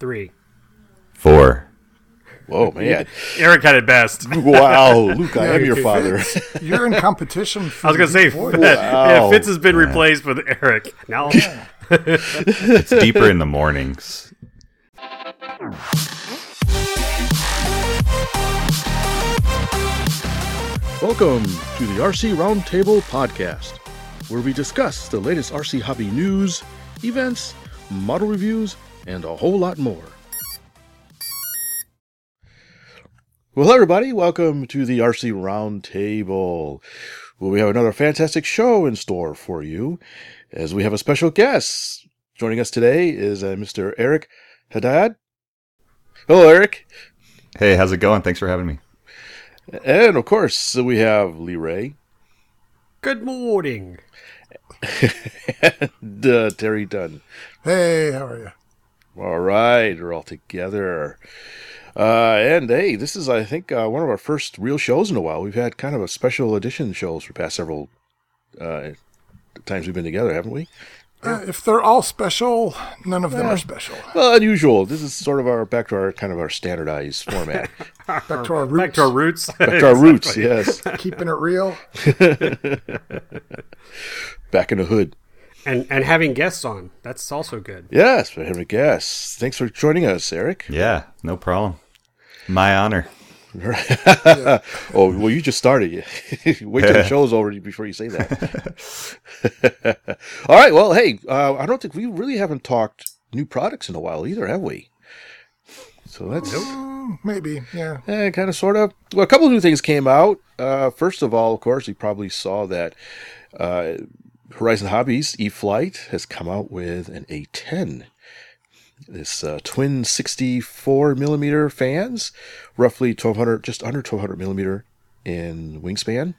Three. Four. Whoa, man! Eric had it best. wow, Luke, I am your father. Fitz, you're in competition. For I was gonna say, Fitz, voice. yeah, Fitz has been replaced with Eric. Now, It's deeper in the mornings. Welcome to the RC Roundtable Podcast, where we discuss the latest RC hobby news, events, model reviews, and a whole lot more. Well, hello, everybody. Welcome to the RC Roundtable. Well, we have another fantastic show in store for you, as we have a special guest. Joining us today is uh, Mr. Eric Haddad. Hello, Eric. Hey, how's it going? Thanks for having me. And of course, we have Lee Ray good morning. and uh, Terry Dunn. Hey, how are you? All right, we're all together. Uh, and hey, this is, I think, uh, one of our first real shows in a while. We've had kind of a special edition shows for past several uh, times we've been together, haven't we? Uh, if they're all special, none of them are special. Well, unusual. This is sort of our back to our kind of our standardized format. Back to our roots. Back to our roots. back to our roots, yes. Keeping it real. Back in the hood. And and having guests on. That's also good. Yes, for having a guest. Thanks for joining us, Eric. Yeah, no problem. My honor. oh, well, you just started. Wait till the show's over before you say that. All right. Well, hey, uh, I don't think we really haven't talked new products in a while either, have we? So that's Mm, Maybe, yeah. eh, kind of sort of. Well, a couple of new things came out. Uh, first of all, of course, you probably saw that uh, Horizon Hobbies E Flight has come out with an A10. This uh, twin 64 millimeter fans, roughly 1200, just under 1200 millimeter in wingspan.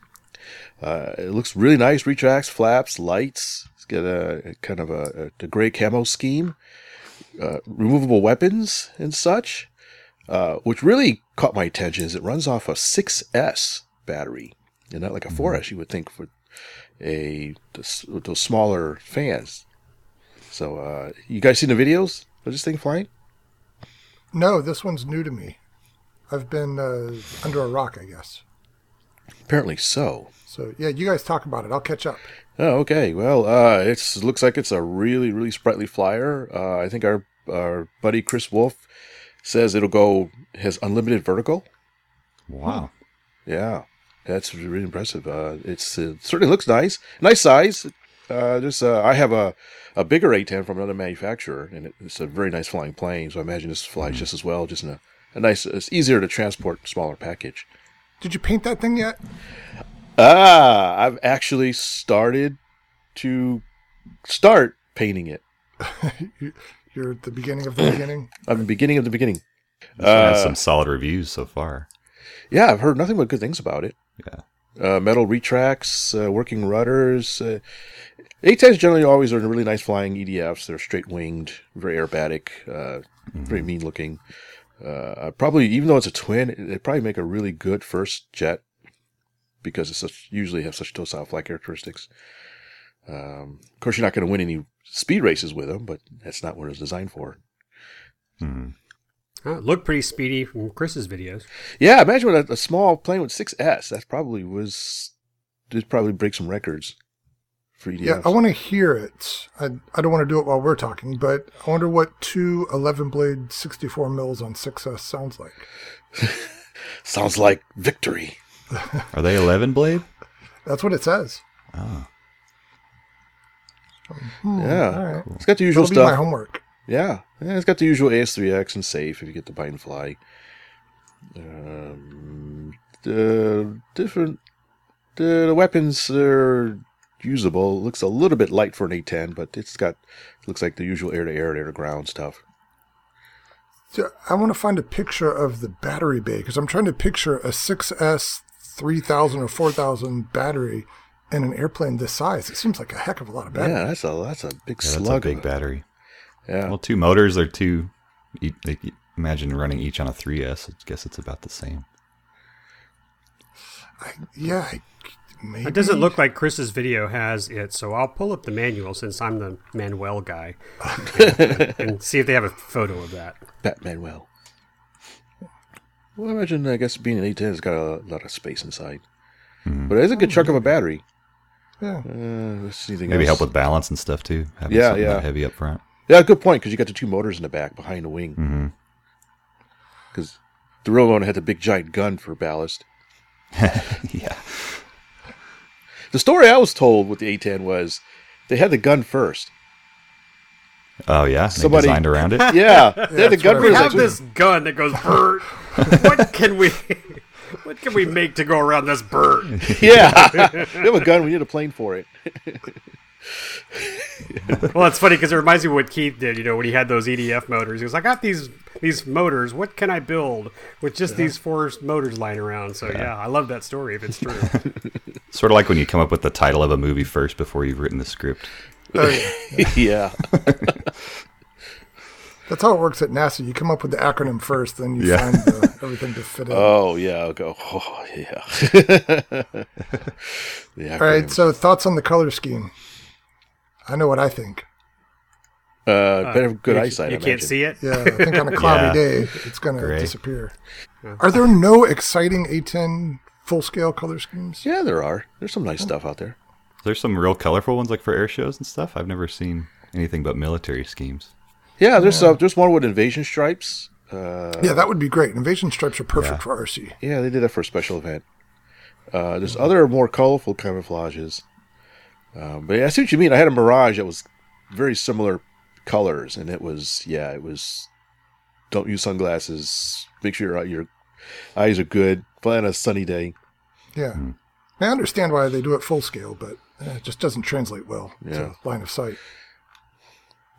Uh, it looks really nice. Retracts, flaps, lights. It's got a, a kind of a, a, gray camo scheme. Uh, removable weapons and such. Uh, which really caught my attention is it runs off a 6S battery and not like a 4S you would think for a those, those smaller fans. So uh, you guys seen the videos of this thing flying? No, this one's new to me. I've been uh, under a rock, I guess. Apparently so. So, yeah, you guys talk about it. I'll catch up. Oh, okay. Well, uh, it looks like it's a really, really sprightly flyer. Uh, I think our our buddy Chris Wolf says it'll go has unlimited vertical. Wow. Yeah, that's really impressive. Uh, it's it certainly looks nice, nice size. Uh, just uh, I have a a bigger A10 from another manufacturer, and it, it's a very nice flying plane. So I imagine this flies just as well, just in a, a nice. It's easier to transport smaller package. Did you paint that thing yet? Ah, I've actually started to start painting it. You're at the beginning of the beginning. I'm the beginning of the beginning. This one has Uh, some solid reviews so far. Yeah, I've heard nothing but good things about it. Yeah. Uh, metal retracts, uh, working rudders. Uh, A10s generally always are really nice flying EDFs. They're straight winged, very aerobatic, uh, very mean looking. Uh, probably, even though it's a twin, they probably make a really good first jet because it's such, usually have such docile flight characteristics. Um, of course, you're not going to win any speed races with them, but that's not what it's designed for. Hmm. Uh, looked pretty speedy from Chris's videos. Yeah, imagine with a, a small plane with 6S. That probably was, did probably break some records for EDFs. Yeah, I want to hear it. I, I don't want to do it while we're talking, but I wonder what two 11 blade 64 mils on 6S sounds like. Sounds like victory. Are they 11 blade? That's what it says. Oh. Yeah. All right. It's got the usual That'll be my homework. Yeah. yeah. It's got the usual AS3X and safe if you get the buy and fly. Um, the different the, the weapons are usable. It looks a little bit light for an A10, but it's got looks like the usual air to air, air to ground stuff. So I want to find a picture of the battery bay because I'm trying to picture a 6S 3000 or 4000 battery in an airplane this size. It seems like a heck of a lot of battery. Yeah, that's a that's a big Yeah, that's a slug. big of- battery. Yeah. Well, two motors are two. e- imagine running each on a 3S. I guess it's about the same. I, yeah, I, Maybe. It doesn't look like Chris's video has it, so I'll pull up the manual since I'm the Manuel guy and, and see if they have a photo of that. Batman well. Well, I imagine, I guess, being an A10 has got a lot of space inside. But it is a good chunk of a battery. Yeah. Uh, let's see Maybe else. help with balance and stuff too. Having Yeah, something yeah. that heavy up front. Yeah, good point, because you got the two motors in the back behind the wing. Mm-hmm. Because the real one had the big giant gun for ballast. yeah. The story I was told with the A10 was they had the gun first. Oh yeah. They Somebody- designed around it. Yeah, they had the gun We first. have this gun that goes bird. what can we what can we make to go around this bird? Yeah, we have a gun. We need a plane for it. Well, it's funny because it reminds me of what Keith did. You know, when he had those EDF motors, he was like, "I got these these motors. What can I build with just these four motors lying around?" So yeah, I love that story if it's true. Sort of like when you come up with the title of a movie first before you've written the script. Oh, yeah. yeah, That's how it works at NASA. You come up with the acronym first, then you Yeah. find the, everything to fit in. Oh yeah, I'll go. Oh yeah. yeah. All right. So thoughts on the color scheme? I know what I think. Uh, better have good you, eyesight. You I can't imagine. see it. Yeah, I think on a cloudy Yeah. day, it's going to disappear. Are there no exciting A10 full scale color schemes? Yeah, there are. There's some nice stuff out there. There's some real colorful ones like for air shows and stuff. I've never seen anything but military schemes. Yeah, there's uh, there's one with invasion stripes. Uh, Yeah, that would be great. Invasion stripes are perfect for RC. yeah, they did that for a special event. Uh, there's other more colorful camouflages. Um, but yeah, I see what you mean. I had a Mirage that was very similar colors, and it was yeah, it was. Don't use sunglasses. Make sure your your eyes are good. Fly on a sunny day. Yeah. I understand why they do it full scale, but uh, it just doesn't translate well Yeah. to line of sight,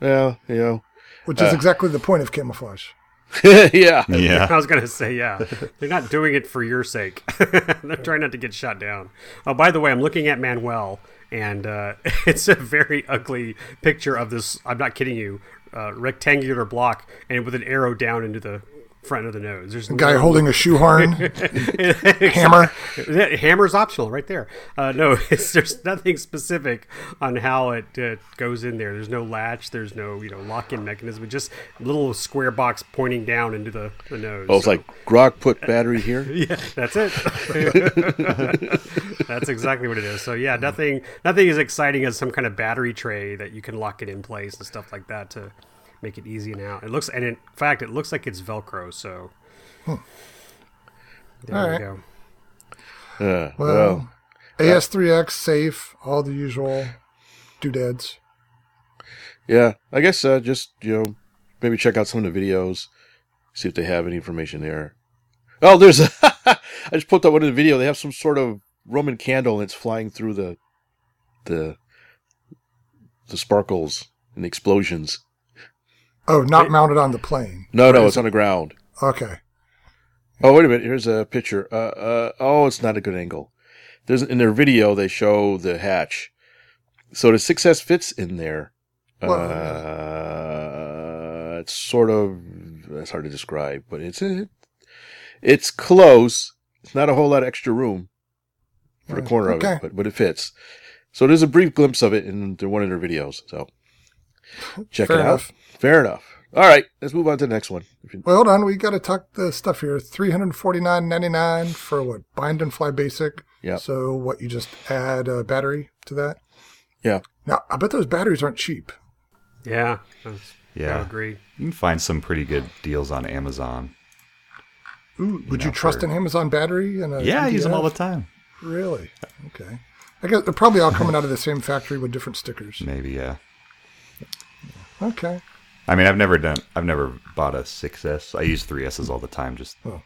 Yeah, you know. which is exactly the point of camouflage. yeah. Yeah. I was gonna say, yeah, they're not doing it for your sake. they're trying not to get shot down. Oh, by the way, I'm looking at Manuel, and uh, it's a very ugly picture of this. I'm not kidding you. Uh, rectangular block, and with an arrow down into the front of the nose. There's A guy holding a shoehorn, hammer. Yeah, Hammer's optional right there. Uh, no, it's, there's nothing specific on how it uh, goes in there. There's no latch. There's no you know lock-in mechanism. Just a little square box pointing down into the, the nose. Oh, it's So- like Grog put battery here. yeah, that's it. that's exactly what it is. So yeah, nothing nothing as exciting as some kind of battery tray that you can lock it in place and stuff like that to make it easy now. It looks and in fact it looks like it's Velcro. So there All we right. go. Uh, Well, AS3X safe, all the usual doodads. Yeah, I guess uh, just you know maybe check out some of the videos, see if they have any information there. Oh, there's a I just put up one in the video. They have some sort of Roman candle and it's flying through the the the sparkles and the explosions. Oh, not mounted on the plane. No, no, it's on the ground. Okay. Oh, wait a minute. Here's a picture. Uh, uh, oh, it's not a good angle. There's in their video they show the hatch, so the 6S fits in there. Uh, it's sort of it's hard to describe, but it's it, it's close. It's not a whole lot of extra room for the corner of it, but but it fits. So there's a brief glimpse of it in one of their videos. So check Fair it out. Fair enough. All right, let's move on to the next one. Well, hold on. We got to talk the stuff here. Three hundred forty nine ninety nine for what? Bind and fly basic. Yeah. So what? You just add a battery to that. Yeah. Now I bet those batteries aren't cheap. Yeah, that's, I Yeah. agree. You can find some pretty good deals on Amazon. Ooh, would you, know, trust for- an Amazon battery? And a Yeah, I use them all the time. Really? Okay. I guess they're probably all coming out of the same factory with different stickers. Maybe, yeah. Okay. I mean, I've never done. I've never bought a 6S. I use 3Ss all the time. Just Oh.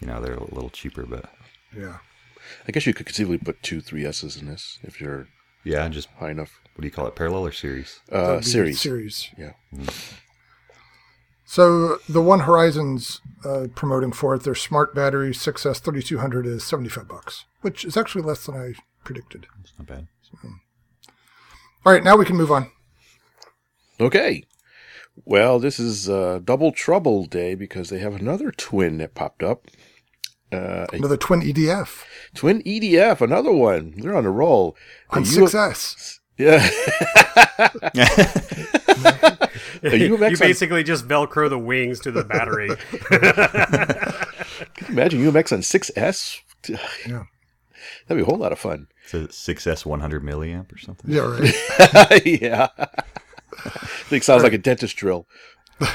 you know, they're a little cheaper, but Yeah. I guess you could conceivably put two 3Ss in this if you're yeah, just high enough. what do you call it? Parallel or series? Uh, series. Series. Yeah. So the one Horizon's uh, promoting for it, their smart battery 6S 3200 is 75 bucks, which is actually less than I predicted. It's not bad. All right, now we can move on. Okay. Well, this is uh, double trouble day because they have another twin that popped up. Uh, a Another twin EDF twin EDF, another one. They're on a roll. on A U- 6S. Yeah. a UMX You on- basically just Velcro the wings to the battery. Can you imagine UMX on 6S? Yeah. That'd be a whole lot of fun. It's a 6S 100 milliamp or something. Yeah, right. yeah. I think it sounds like a dentist drill.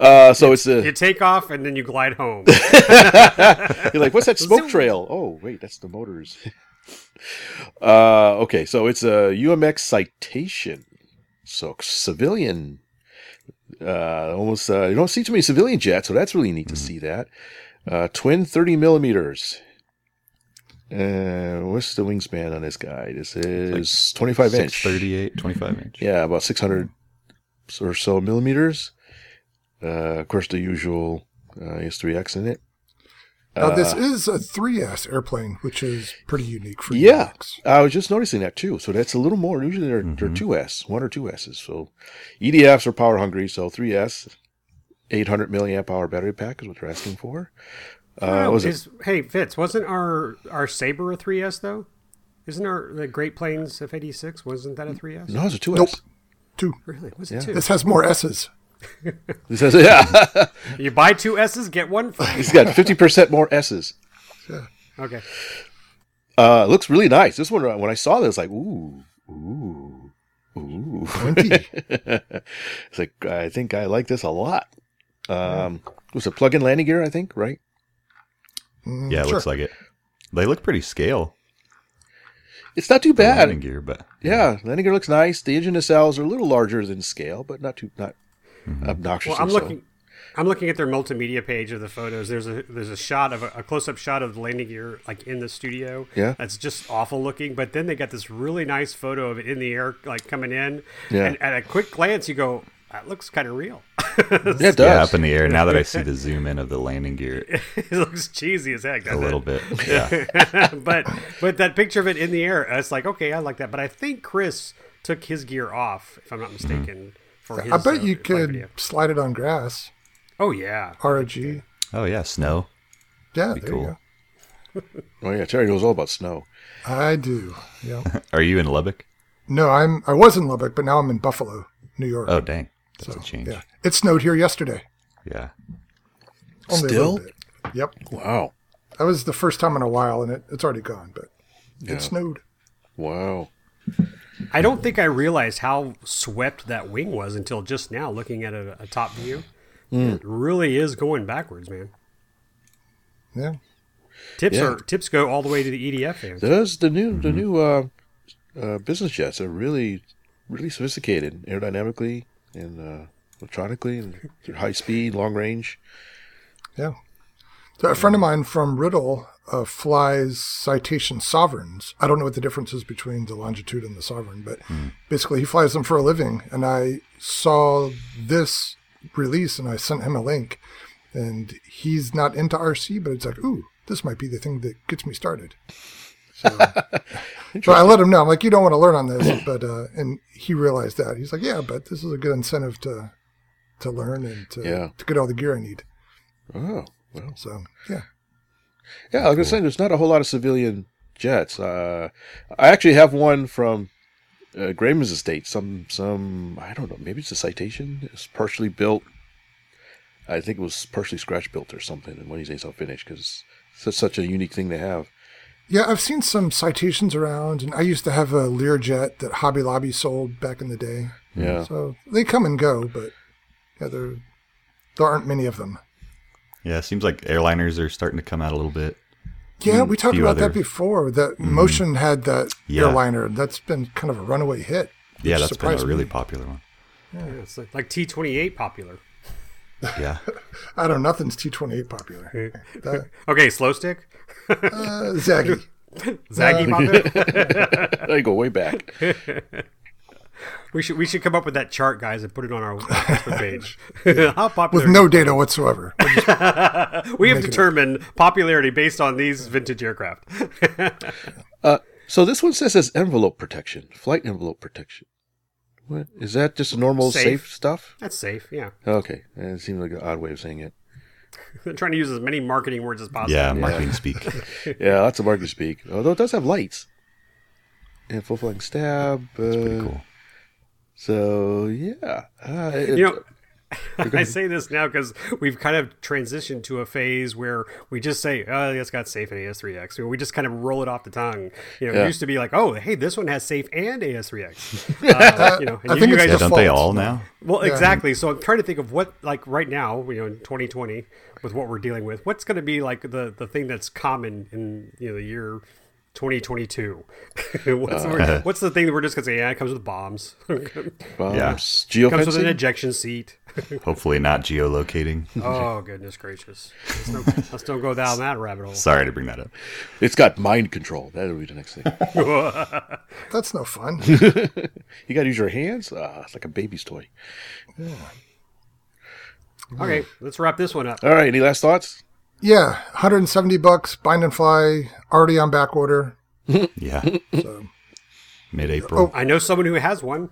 Uh, so it's a you take off and then you glide home. You're like, what's that smoke trail? Oh, wait, that's the motors. uh, okay, so it's a UMX citation. So civilian, uh, almost, uh, you don't see too many civilian jets, so that's really neat to see that. Uh, twin 30 millimeters. Uh, what's the wingspan on this guy? This is 25 inch. 38, 25 inch. Yeah, about 600 or so millimeters. Uh, of course, the usual uh, S3X in it. Now, this Uh, is a 3S airplane, which is pretty unique for Yeah, UMX. I was just noticing that too. So that's a little more. Usually they're, they're Mhm. 2S, one or two S's. So EDFs are power hungry. So 3S, 800 milliamp hour battery pack is what they're asking for. Uh, Oh, was it? is- hey, Fitz, wasn't our our Saber a 3S though? Isn't our the Great Planes F86 wasn't that a 3S? No, it's a 2S. Nope. Two. Really? Was Yeah. it two? This has more S's. It says, yeah, You buy two S's, get one free. he's got 50% more S's. Yeah. Okay. Uh, it looks really nice. This one, when I saw this, like, ooh, ooh, ooh. it's like, I think I like this a lot. Um, it was a plug-in landing gear, I think, right? Mm, Yeah, it sure. looks like it. They look pretty scale. It's not too bad. landing gear, but Yeah, landing gear looks nice. The engine nacelles are a little larger than scale, but not too not Mm-hmm. obnoxiously Well, I'm so. looking. I'm looking at their multimedia page of the photos. There's a there's a shot of a, a close up shot of the landing gear like in the studio. Yeah. that's just awful looking. But then they got this really nice photo of it in the air, like coming in. Yeah. And at a quick glance, you go, "That looks kind of real." Yeah, it yeah, does. up in the air. Now that I see the zoom in of the landing gear it looks cheesy as heck. a doesn't it? little bit, yeah, but but that picture of it in the air, it's like okay, I like that. But I think Chris took his gear off, if I'm not mistaken. For his, I bet uh, you could video. slide it on grass. Oh yeah, ROG. oh yeah, snow. Yeah, Be there cool. you go. Oh yeah, Terry knows all about snow. I do. Yeah. Are you in Lubbock? No, I'm. I was in Lubbock, but now I'm in Buffalo, New York. Oh dang, that's So, a change. Yeah, it snowed here yesterday. Yeah, Only a Still? little bit. Yep, Wow, that was the first time in a while, and it, it's already gone. But Yeah. it snowed. wow. I don't think I realized how swept that wing was until just now, looking at a, a top view. Hmm. It really is going backwards, man. Yeah. Tips Yeah. are tips go all the way to the EDF fans. Does the new the new uh, uh, business jets are really really sophisticated aerodynamically and uh, electronically and they're high speed, long range. Yeah. So a friend of mine from Riddle uh, flies Citation Sovereigns. I don't know what the difference is between the Longitude and the Sovereign, but basically he flies them for a living. And I saw this release and I sent him a link. And he's not into RC, but it's like, ooh, this might be the thing that gets me started. So, so I let him know. I'm like, you don't want to learn on this, but uh, and he realized that. He's like, yeah, but this is a good incentive to to learn and to, Yeah. to get all the gear I need. Oh, well. So yeah. Yeah, like I was saying, there's not a whole lot of civilian jets. Uh, I actually have one from uh, Grayman's estate. Some, some, I don't know, maybe it's a citation. It's partially built. I think it was partially scratch built or something. And when he says I'll finish, because it's such a unique thing to have. Yeah, I've seen some citations around, and I used to have a Learjet that Hobby Lobby sold back in the day. Yeah. So they come and go, but yeah, there there aren't many of them. yeah. It seems like airliners are starting to come out a little bit. Yeah, mm, we talked few about that before. That mm-hmm. Motion had that Yeah. airliner. That's been kind of a runaway hit. Yeah, which that's been a really me. popular one. Yeah, it's like, like T28 popular. Yeah, I don't know. Nothing's T28 popular. That, Okay, slow stick. Uh, Zagi. Zagi popular. I go way back. we should we should come up with that chart, guys, and put it on our Facebook page. How popular? With no data whatsoever. we have determined popularity based on these vintage aircraft. Uh, so this one says as envelope protection, flight envelope protection. What is that? Just normal Safe. safe, stuff? That's safe. Yeah. Okay, it seems like an odd way of saying it. They're trying to use as many marketing words as possible. Yeah, marketing speak. Yeah, lots of marketing speak. Although it does have lights. And full flying stab. Uh, Pretty cool. So yeah, uh, it- You know, I say this now because we've kind of transitioned to a phase where we just say, "Oh, it's got safe and AS3X." We just kind of roll it off the tongue. You know, Yeah. it used to be like, "Oh, hey, this one has safe and AS3X." Uh, you know, and I you, think you guys Yeah, don't they all now? Well, exactly. So I'm trying to think of what, like right now, you know, in 2020, with what we're dealing with, what's going to be like the the thing that's common in you know the year 2022. what's, the, what's the thing that we're just going to say? Yeah, it comes with bombs. bombs, Yeah. comes with an ejection seat. Hopefully not geolocating. Oh goodness gracious! Let's, no, let's don't go down that rabbit hole. Sorry to bring that up. It's got mind control. That'll be the next thing. That's no fun. you got to use your hands. Ah, it's like a baby's toy. Yeah. Okay, let's wrap this one up. All right. Any last thoughts? yeah, 170 bucks, bind and fly, already on back order. Yeah. So, Mid-April. I know someone who has one.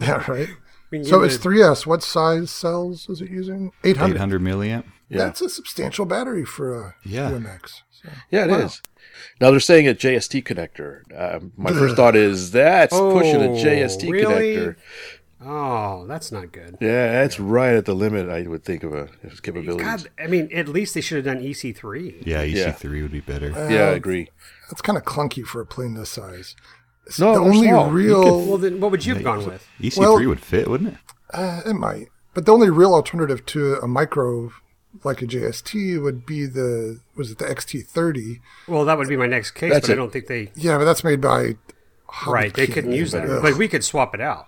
yeah, right. We can So it's it- 3S. What size cells is it using? 800. 800 milliamp. Yeah. That's a substantial battery for a Yeah. UMX. So, Yeah, it is. Now they're saying a JST connector. Um, my first thought is that's pushing a Oh, JST really? connector. Oh, that's not good. Yeah, that's right at the limit. I would think of a of its capabilities. God, I mean, at least they should have done E EC3. Yeah, Yeah. EC3 would be better. yeah, I agree. that's kind of clunky for a plane this size. It's No, the only small. You real Well, then what would you have gone with? EC3 Well- would fit, wouldn't it? Uh, it might, but the only real alternative to a micro like a JST would be the was it the XT30? Well, that would be my next case, That's but I don't think they. Yeah, but that's made by Right, they Hobbiton. couldn't use that, Ugh. but we could swap it out.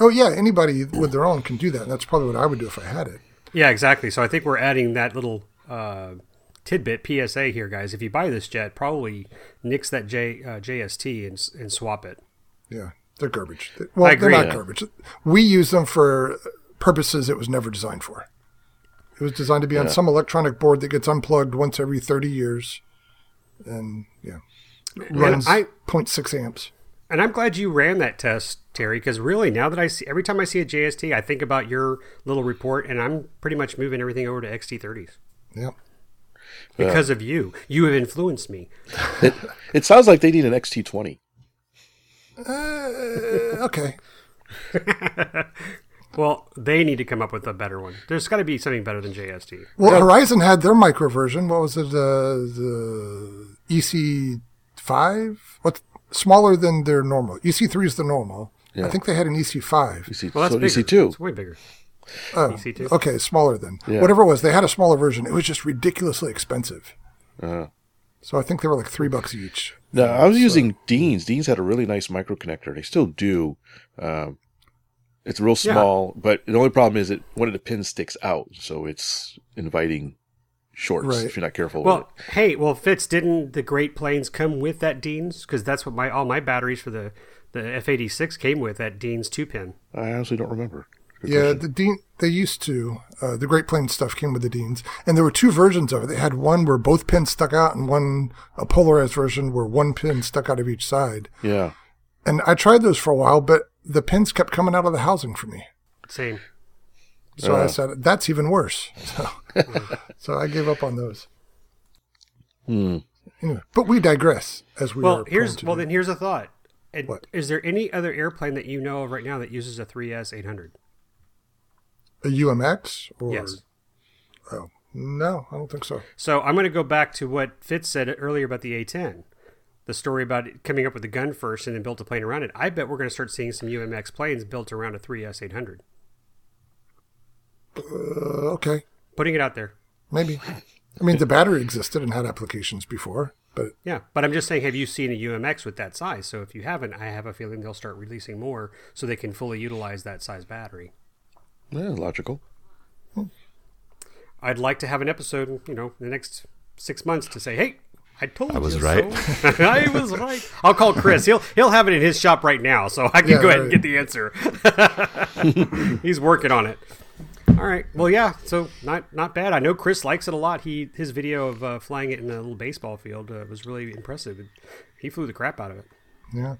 Oh yeah, anybody with their own can do that. And that's probably what I would do if I had it. Yeah, exactly. So I think we're adding that little uh, tidbit PSA here, guys. If you buy this jet, probably nix that J, uh, JST and, and swap it. Yeah, they're garbage. They- Well, I agree. they're not Yeah. garbage. We use them for purposes it was never designed for. It was designed to be on some electronic board that gets unplugged once every 30 years. And yeah, runs I- 0.6 amps. And I'm glad you ran that test, Terry, because really now that I see every time I see a JST, I think about your little report, and I'm pretty much moving everything over to XT30s Yeah. Because of you. You have influenced me. It, it sounds like they need an XT20. Uh, okay. Well, they need to come up with a better one. There's got to be something better than JST. Well, Horizon had their micro version. What was it? Uh, the EC5? What's smaller than their normal? EC3 is the normal. I think they had an E EC5. EC, Well, that's so bigger. EC2. It's way bigger. Oh, EC2. okay, smaller than Yeah. Whatever it was, they had a smaller version. It was just ridiculously expensive. Uh, So I think they were like three bucks each. no, I was using Dean's. Dean's had a really nice micro connector. They still do. Um, it's real small, but the only problem is that one of the pins sticks out, so it's inviting shorts Right. if you're not careful with Well, it. hey, well, Fitz, didn't the Great Planes come with that Dean's? Because that's what my all my batteries for the the F86 came with that Dean's two pin. I honestly don't remember. Good Yeah, question. the Dean they used to. Uh, the Great Planes stuff came with the Deans, and there were two versions of it. They had one where both pins stuck out, and one a polarized version where one pin stuck out of each side. yeah. And I tried those for a while, but the pins kept coming out of the housing for me. Same. So I Uh. said that's even worse. So, so I gave up on those. Hmm. Anyway, but we digress as we Well, are here's prone to well do. then here's a thought. And What? Is there any other airplane that you know of right now that uses a 3S 800? A UMX or Yes. oh no, I don't think so. So I'm going to go back to what Fitz said earlier about the A10. The story about it coming up with the gun first and then built a plane around it. I bet we're going to start seeing some UMX planes built around a 3S 800. Uh, okay, Putting it out there. maybe. I mean, the battery existed and had applications before, but Yeah, but I'm just saying, have you seen a UMX with that size? So if you haven't, I have a feeling they'll start releasing more so they can fully utilize that size battery. Yeah, logical. I'd like to have an episode, you know, in the next six months to say, hey, I told you this. I was you right. so. I was right. I'll call Chris. He'll he'll have it in his shop right now, so I can Yeah, go ahead and get the answer. He's working on it. All right. Well, yeah. So not not bad. I know Chris likes it a lot. He his video of uh, flying it in a little baseball field uh, was really impressive. He flew the crap out of it. yeah.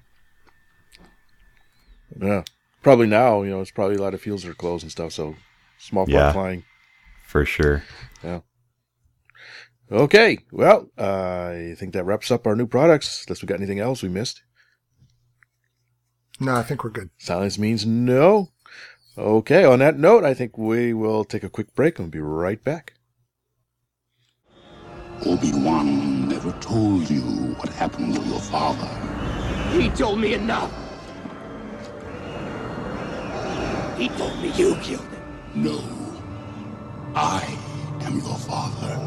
Yeah. Probably now, you know, it's probably a lot of fields are closed and stuff, so small flight Yeah. flying. for sure. Yeah. Okay, well, uh, I think that wraps up our new products. Unless we got anything else we missed. No, I think we're good. Silence means no. Okay, on that note, I think we will take a quick break and we'll be right back. Obi-Wan never told you what happened to your father. He told me enough. He told me you killed him. No. I am your father.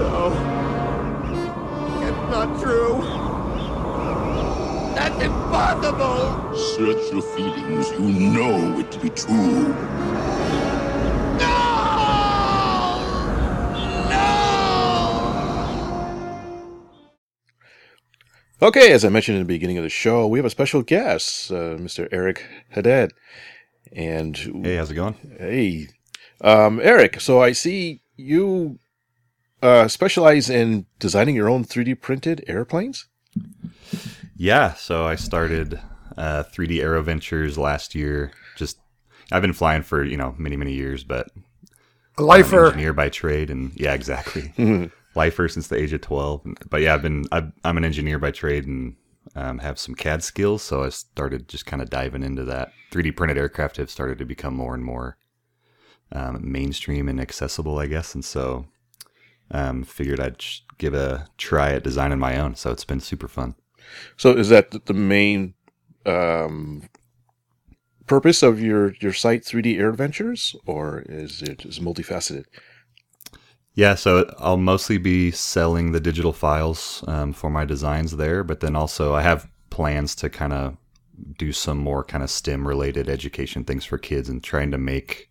No. It's not true. That's impossible. Search your feelings. You know it to be true. Okay, as I mentioned in the beginning of the show, we have a special guest, uh, Mr. Eric Haddad. And Hey, how's it going? Hey, um, Eric. So I see you uh, specialize in designing your own 3D printed airplanes. Yeah, so I started uh, 3D Aero Ventures last year. Just I've been flying for you know many many years, but A I'm an lifer. engineer by trade, and yeah, exactly. Lifer since the age of twelve. But yeah, I've been I've, I'm an engineer by trade and um, have some CAD skills, so I started just kind of diving into that. 3D printed aircraft have started to become more and more um, mainstream and accessible, I guess, and so um, figured I'd give a try at designing my own. So it's been super fun. So is that the- main um, purpose of your, your site, 3D Aero Ventures, or is it is multifaceted? Yeah, so I'll mostly be selling the digital files um, for my designs there, but then also I have plans to kind of do some more kind of STEM related education things for kids and trying to make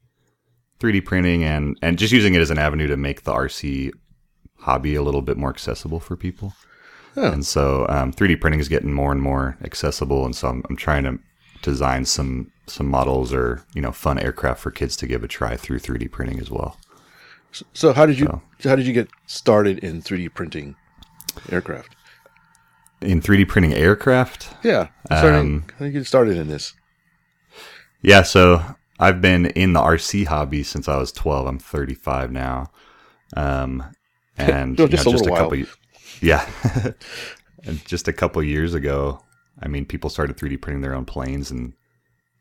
3D printing and and just using it as an avenue to make the RC hobby a little bit more accessible for people. And so um, 3D printing is getting more and more accessible, and so I'm, I'm trying to design some some models or you know fun aircraft for kids to give a try through 3D printing as well. So how did you So- how did you get started in 3D printing aircraft? In 3D printing aircraft, Yeah, starting, Um, how did you get started in this? Yeah, so I've been in the RC hobby since I was 12. I'm 35 now. Um, and No, you just know, a little while. couple, yeah, and just a couple years ago, I mean, people started 3D printing their own planes, and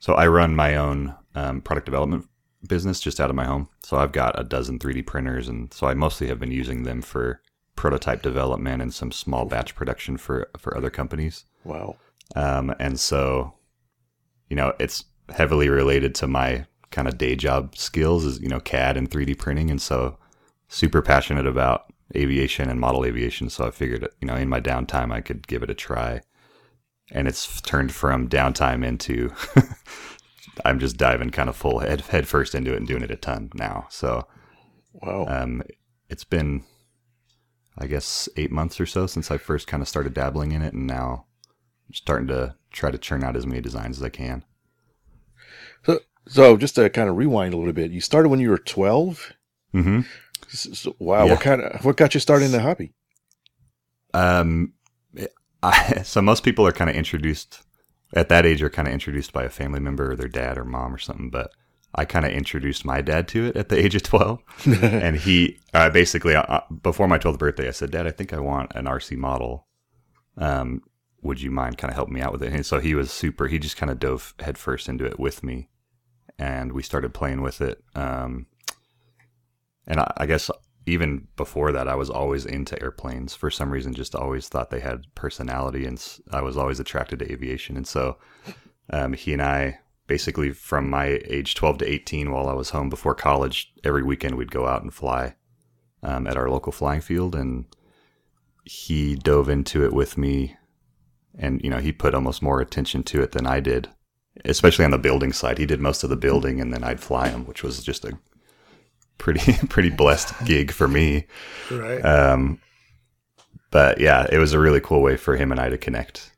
so I run my own um, product development business just out of my home. So I've got a dozen 3D printers, and so I mostly have been using them for prototype development and some small batch production for for other companies. Wow. Um, and so, you know, it's heavily related to my kind of day job skills is, you know, CAD and 3D printing. And so super passionate about aviation and model aviation. So I figured, you know, in my downtime, I could give it a try. And it's turned from downtime into I'm just diving kind of full head, head first into it and doing it a ton now. So, Wow. um, it's been, I guess, eight months or so since I first kind of started dabbling in it, and now I'm starting to try to churn out as many designs as I can. So, so just to kind of rewind a little bit, you started when you were 12. Mm-hmm. So, wow. Yeah. What kind of what got you started in the hobby? Um, I, so most people are kind of introduced at that age are kind of introduced by a family member or their dad or mom or something, but I kind of introduced my dad to it at the age of 12. and he uh, basically, uh, before my 12th birthday, I said, Dad, I think I want an RC model. Um, would you mind kind of helping me out with it? And so he was super, he just kind of dove headfirst into it with me. And we started playing with it. Um, and I, I guess even before that, I was always into airplanes for some reason, just always thought they had personality. And I was always attracted to aviation. And so um, he and I, basically from my age 12 to 18, while I was home before college, every weekend we'd go out and fly um, at our local flying field. And he dove into it with me. And, you know, he put almost more attention to it than I did, especially on the building side. He did most of the building and then I'd fly him, which was just a pretty, pretty blessed gig for me. Right. Um, but yeah, it was a really cool way for him and I to connect.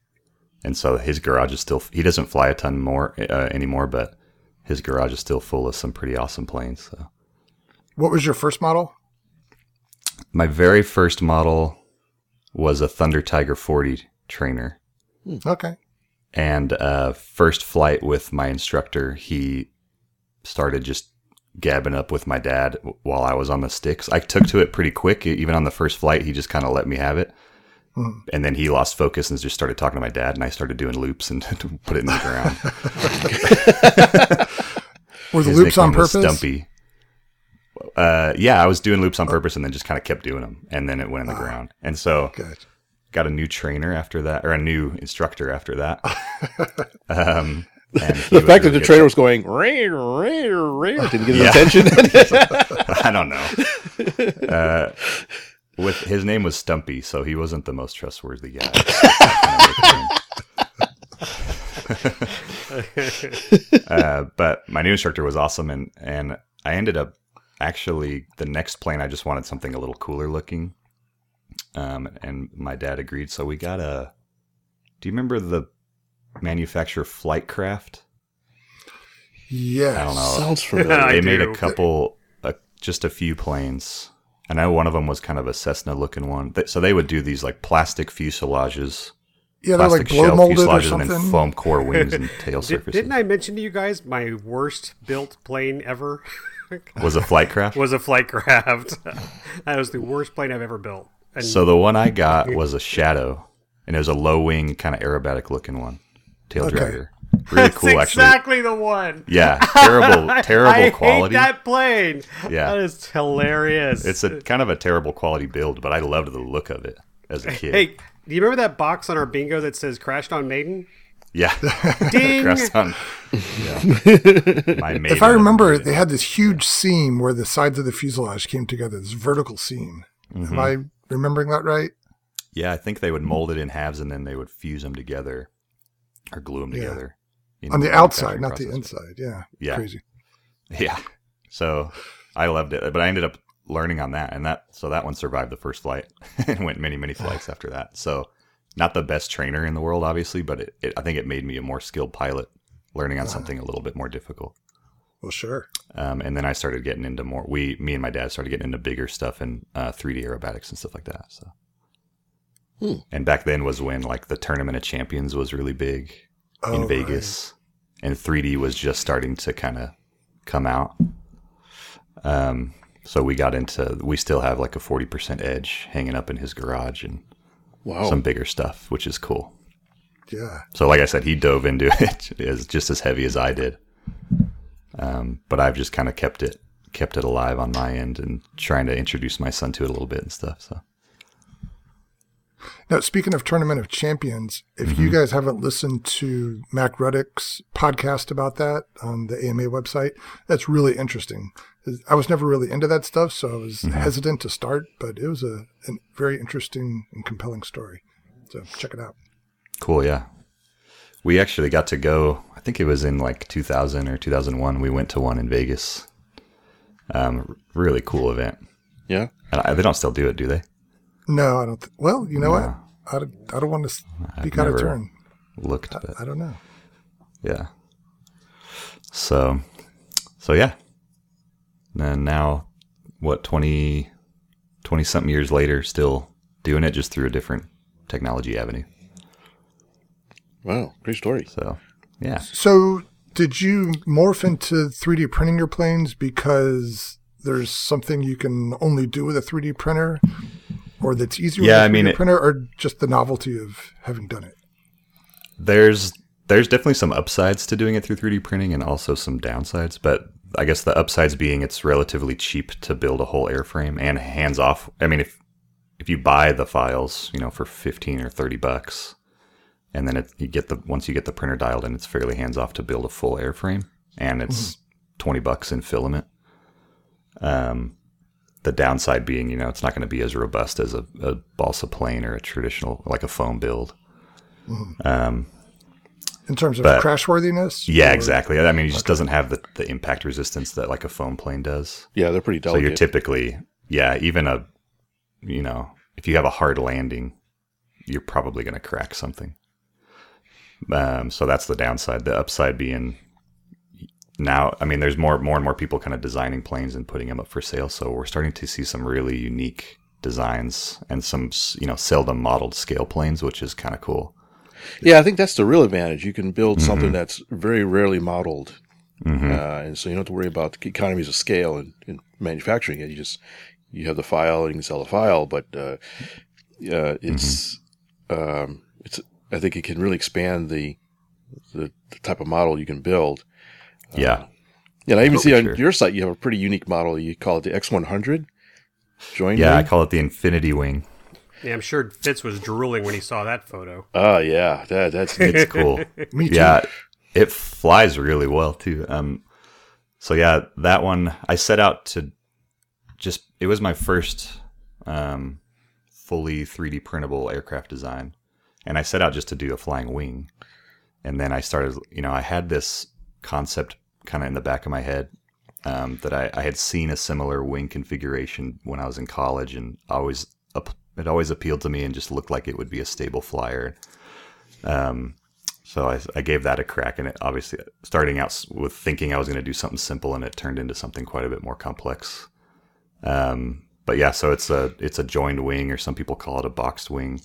And so his garage is still, he doesn't fly a ton more uh, anymore, but his garage is still full of some pretty awesome planes. So what was your first model? my very first model was a Thunder Tiger 40 trainer. Okay. and uh, first flight with my instructor, he started just gabbing up with my dad while I was on the sticks. I took to it pretty quick. Even on the first flight, he just kind of let me have it. And then he lost focus and just started talking to my dad, and I started doing loops and put it in the ground. Were the His loops on purpose? Stumpy. Uh, yeah, I was doing loops on purpose, and then just kind of kept doing them, and then it went in the ground. And so, got a new trainer after that, or a new instructor after that. um, The fact that the trainer was going, "Rear, rear, rear," didn't get his Yeah. attention. I don't know. Uh, with his name was Stumpy, so he wasn't the most trustworthy guy. uh, but my new instructor was awesome, and and I ended up actually the next plane. I just wanted something a little cooler looking, um, and my dad agreed. So we got a. Do you remember the manufacturer Flightcraft? Yeah, I don't know. Sounds familiar. I they made do. a couple, uh, just a few planes. I know one of them was kind of a Cessna looking one. So they would do these like plastic fuselages, Yeah, they're plastic like blow shell molded or fuselages, and then foam core wings and tail Did, surfaces. didn't I mention to you guys my worst built plane ever Was a flight craft. was a flight craft? that was the worst plane I've ever built. And so the one I got was a Shadow, and it was a low wing, kind of aerobatic looking one, tail Okay. dragger. Really that's cool, actually. exactly the one. Yeah, terrible, terrible I quality. hate that plane. Yeah. that is hilarious. It's a kind of a terrible quality build, but I loved the look of it as a kid. Hey, do you remember that box on our bingo that says "Crashed on Maiden"? Yeah, Ding. Crest on. Yeah. My If I remember, of- they had this huge seam where the sides of the fuselage came together, this vertical seam. Mm-hmm. Am I remembering that right? Yeah, I think they would mold it in halves and then they would fuse them together or glue them Yeah. together. in On the outside, not the inside. Yeah. Yeah. Crazy. Yeah. So I loved it, but I ended up learning on that, and that so that one survived the first flight and went many many flights after that. So not the best trainer in the world, obviously, but it, it, I think it made me a more skilled pilot, learning on something a little bit more difficult. Well, sure. Um, and then I started getting into more. We, me and my dad, started getting into bigger stuff and uh, 3D aerobatics and stuff like that. So, and back then was when like the Tournament of Champions was really big Oh, in Vegas, and 3D was just starting to kind of come out. Um, so we got into. We still have like a 40% edge hanging up in his garage and Wow. some bigger stuff, which is cool. Yeah. So, like I said, he dove into it as just as heavy as I did. Um, but I've just kind of kept it kept it alive on my end and trying to introduce my son to it a little bit and stuff. So, Now, speaking of Tournament of Champions, if Mm-hmm. you guys haven't listened to Mac Ruddick's podcast about that on the AMA website, that's really interesting. I was never really into that stuff, so I was Mm-hmm. hesitant to start, but it was a, a very interesting and compelling story. So check it out. cool, yeah. We actually got to go. I think it was in like 2000 or 2001. We went to one in Vegas. Um, really cool event. yeah. And I, they don't still do it, do they? No, I don't. Th- well, you know what? I don't, I don't want to speak out of never- turn. Looked, but I don't know. yeah. So, so yeah. And now, what 20, 20 something years later, still doing it just through a different technology avenue. Wow. Great story. So, yeah. So, did you morph into 3D printing your planes because there's something you can only do with a 3D printer, or that's easier Yeah, I with a 3D mean, it- printer, or just the novelty of having done it? There's there's definitely some upsides to doing it through 3D printing and also some downsides, but I guess the upsides being it's relatively cheap to build a whole airframe and hands off. I mean, if if you buy the files, you know, for 15 or 30 bucks, and then it, you get the once you get the printer dialed in, it's fairly hands off to build a full airframe, and it's 20 bucks in filament. Um, the downside being, you know, it's not going to be as robust as a, a balsa plane or a traditional like a foam build. Um, In terms of But- crashworthiness? yeah, or- exactly. I mean, it just doesn't have the, the impact resistance that like a foam plane does. Yeah, they're pretty delicate. So you're typically, yeah, even a, you know, if you have a hard landing, you're probably going to crack something. Um, so that's the downside. The upside being now, I mean, there's more, more and more people kind of designing planes and putting them up for sale. So we're starting to see some really unique designs and some, you know, seldom modeled scale planes, which is kind of cool. Yeah, I think that's the real advantage. You can build something that's very rarely modeled, uh, and so you don't have to worry about economies of scale and, in manufacturing it. You just you have the file and you can sell the file, but uh, uh, it's um, it's. I think it can really expand the, the the type of model you can build. Yeah. And I even see on sure. your site you have a pretty unique model. You call it the X100 join. Yeah, I call it the Infinity Wing. Yeah, I'm sure Fitz was drooling when he saw that photo. Oh yeah, that, that's. It's cool. Me too. yeah, it flies really well too. Um, so yeah, that one I set out to just. It was my first um, fully 3D printable aircraft design, and I set out just to do a flying wing. And then I started. You know, I had this concept kind of in the back of my head um, that I, I had seen a similar wing configuration when I was in college, and always it always appealed to me and just looked like it would be a stable flyer. Um, so I, I gave that a crack, and it obviously starting out with thinking I was going to do something simple, and it turned into something quite a bit more complex. Um, but yeah, so it's a it's a joined wing, or some people call it a boxed wing,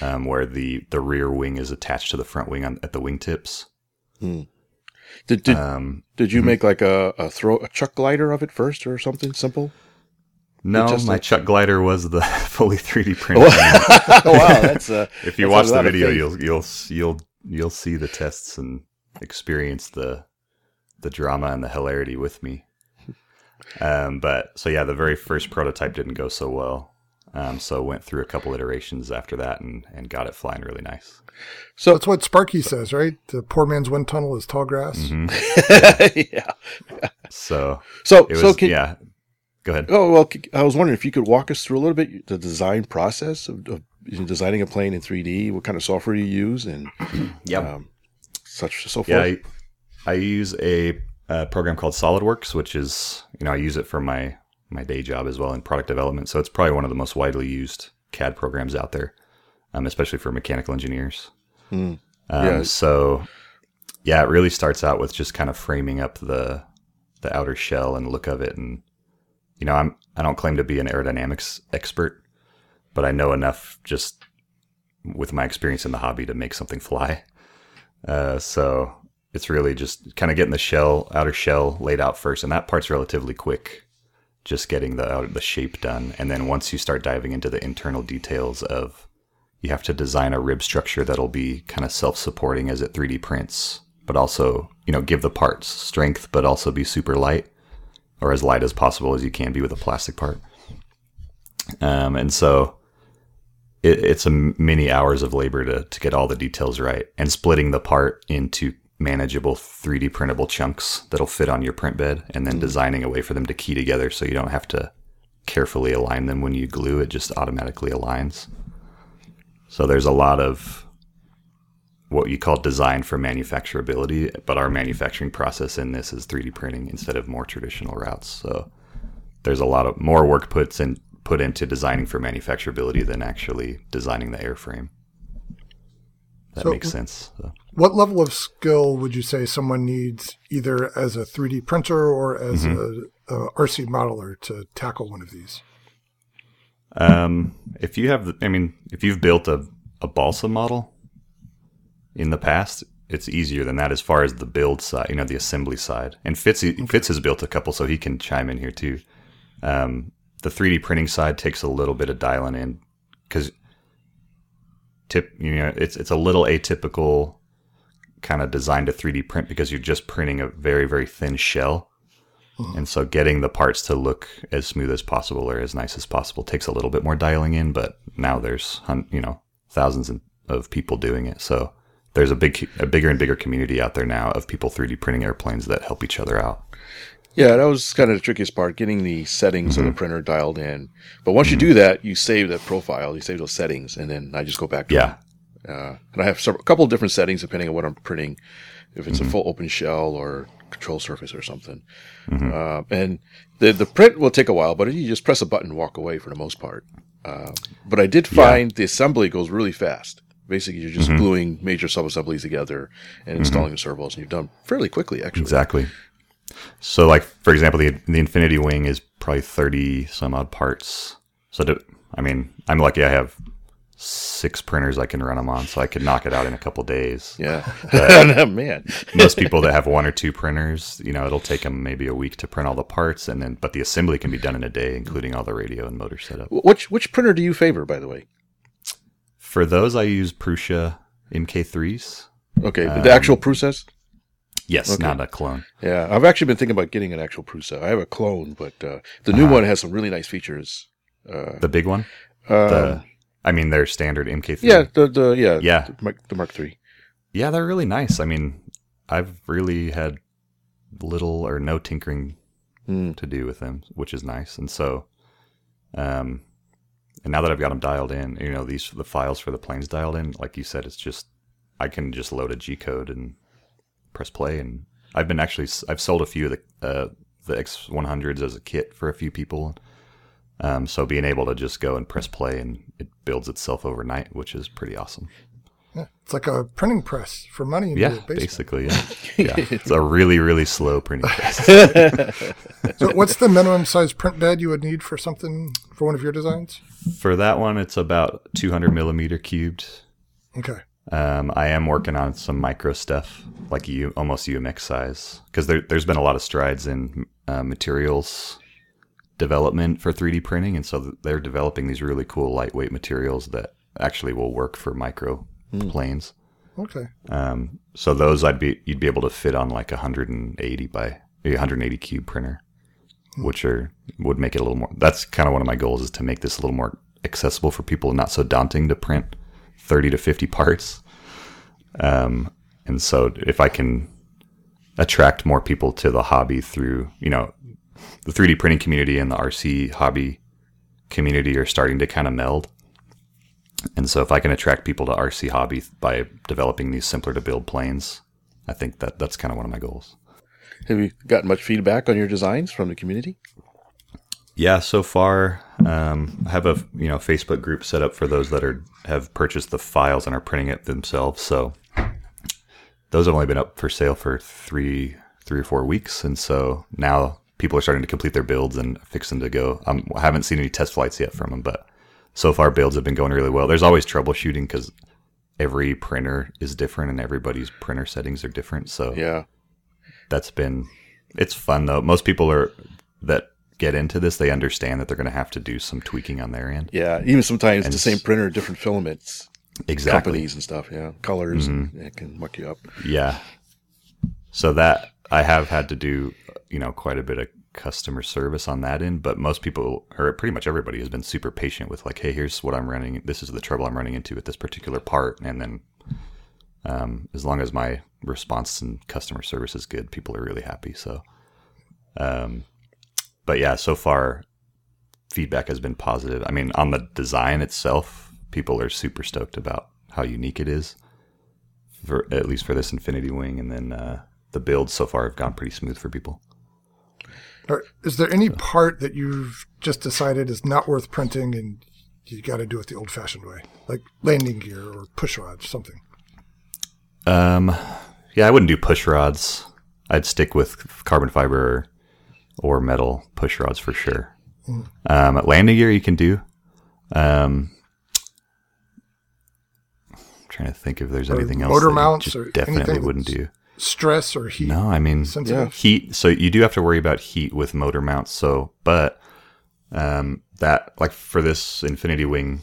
um, where the the rear wing is attached to the front wing on, at the wingtips. Did did, Um, did you make like a, a throw a chuck glider of it first or something simple? no, my Chuck glider was the fully 3D printed. oh wow, that's uh, if you watch a the video, you'll you'll you'll you'll see the tests and experience the the drama and the hilarity with me. Um, but so yeah, the very first prototype didn't go so well. Um, so went through a couple iterations after that and and got it flying really nice. So That's what Sparky says, right? The poor man's wind tunnel is tall grass. Mm-hmm. yeah. So So it was so can yeah. Go ahead. oh well, c- I was wondering if you could walk us through a little bit the design process of, of designing a plane in 3D, what kind of software you use, and yeah, um, such so forth. Yeah, I, I use a, uh program called SolidWorks, which is you know I use it for my my day job as well in product development. So it's probably one of the most widely used CAD programs out there, um, especially for mechanical engineers. Hmm. Um, Yeah. So yeah, it really starts out with just kind of framing up the the outer shell and look of it, and you know I'm I don't claim to be an aerodynamics expert, but I know enough just with my experience in the hobby to make something fly. Uh, so it's really just kind of getting the shell, outer shell laid out first, and that part's relatively quick. Just getting the out the shape done, and then once you start diving into the internal details of, you have to design a rib structure that'll be kind of self-supporting as it 3D prints, but also you know give the parts strength, but also be super light, or as light as possible as you can be with a plastic part. Um, and so it, it's a many hours of labor to, to get all the details right and splitting the part into manageable 3D printable chunks that'll fit on your print bed and then designing a way for them to key together so you don't have to carefully align them when you glue it just automatically aligns. So there's a lot of what you call design for manufacturability, but our manufacturing process in this is 3D printing instead of more traditional routes. So there's a lot of more work puts in put into designing for manufacturability than actually designing the airframe. That So- makes sense. So. What level of skill would you say someone needs either as a 3D printer or as mm-hmm. a, a RC modeler to tackle one of these? Um, if you have, I mean, if you've built a, a balsa model in the past, it's easier than that as far as the build side, you know, the assembly side. And Fitz, Fitz has built a couple, so he can chime in here too. Um, the 3D printing side takes a little bit of dialing in because tip, you know, it's it's a little atypical kind of design to 3D print because you're just printing a very very thin shell. And so getting the parts to look as smooth as possible or as nice as possible takes a little bit more dialing in, but now there's you know thousands of- people doing it. So there's a big a bigger and bigger community out there now of people 3D printing airplanes that help each other out. Yeah, that was kind of the trickiest part, getting the settings Mm-hmm. of the printer dialed in. But once you do that, you save that profile, you save those settings, and then I just go back to Yeah. them. Uh, and I have several, a couple of different settings depending on what I'm printing, if Mm-hmm. it's a full open shell or control surface or something. Mm-hmm. Uh, and the the print will take a while, but you just press a button and walk away for the most part. Uh, but I did find the assembly goes really fast. Basically, you're Mm-hmm. just gluing major sub-assemblies together and installing the servos, and you've done fairly quickly, actually. Exactly. So, like for example, the the Infinity Wing is probably thirty some odd parts. So, to, I mean, I'm lucky. I have six printers I can run them on, so I could knock it out in a couple days. Yeah, man. most people that have one or two printers, you know, it'll take them maybe a week to print all the parts, and then but the assembly can be done in a day, including all the radio and motor setup. Which which printer do you favor, by the way? For those, I use Prusa MK3s. Okay, the actual Prusa. Yes, not a clone. Yeah, I've actually been thinking about getting an actual Prusa. I have a clone, but uh, the new one has some really nice features. The big one. Uh, The, I mean, their standard MK3. yeah, the the yeah Yeah. the Mark, the Mark Three. Yeah, they're really nice. I mean, I've really had little or no tinkering Hmm. to do with them, which is nice. And so, um, and now that I've got them dialed in, you know, these the files for the planes dialed in, like you said, it's just I can just load a G code and press play. And I've been actually I've sold a few of the uh, the X100s as a kit for a few people. Um, so being able to just go and press play and it builds itself overnight, which is pretty awesome. Yeah, it's like a printing press for money in Yeah, basically. Yeah. yeah. It's a really, really slow printing press. So what's the minimum size print bed you would need for something for one of your designs? For that one, it's about 200 millimeter cubed. Okay. Um, I am working on some micro stuff, like you almost UMX size, because there, there's been a lot of strides in uh, materials development for 3D printing, and so they're developing these really cool lightweight materials that actually will work for micro planes. Okay. Um, so those I'd be you'd be able to fit on like a 180 by 180 cube printer, which are would make it a little more. That's kind of one of my goals is to make this a little more accessible for people, not so daunting to print 30 to 50 parts. Um, and so if I can attract more people to the hobby through you know the 3D printing community and the RC hobby community are starting to kind of meld. And so if I can attract people to RC hobby by developing these simpler to build planes, I think that that's kind of one of my goals. Have you gotten much feedback on your designs from the community? Yeah, so far um, I have a you know Facebook group set up for those that are have purchased the files and are printing it themselves. So those have only been up for sale for three three or four weeks, and so now people are starting to complete their builds and fixing to go. Um, I haven't seen any test flights yet from them, but so far builds have been going really well. There's always troubleshooting because every printer is different and everybody's printer settings are different. So Yeah, that's been it's fun though. Most people are that get into this, they understand that they're going to have to do some tweaking on their end. yeah. Even sometimes And the same printer, different filaments, Exactly. companies and stuff. Yeah, colors, and it can muck you up. Yeah. So that I have had to do, you know, quite a bit of customer service on that end, but most people or pretty much everybody has been super patient with like, hey, here's what I'm running. This is the trouble I'm running into with this particular part, and then um, as long as my response and customer service is good, people are really happy. So, um, but yeah, so far feedback has been positive. I mean, on the design itself, people are super stoked about how unique it is for at least for this Infinity Wing, and then uh, the builds so far have gone pretty smooth for people. Is there any part that you've just decided is not worth printing and you got to do it the old-fashioned way, like landing gear or push rods, something? Um, yeah, I wouldn't do push rods. I'd stick with carbon fiber or metal push rods for sure. Um, landing gear you can do. Um, I'm trying to think if there's Or anything else. motor mounts or definitely wouldn't do. Stress or heat No, I mean sensitive? heat. So you do have to worry about heat with motor mounts. So, but um, that like for this Infinity Wing,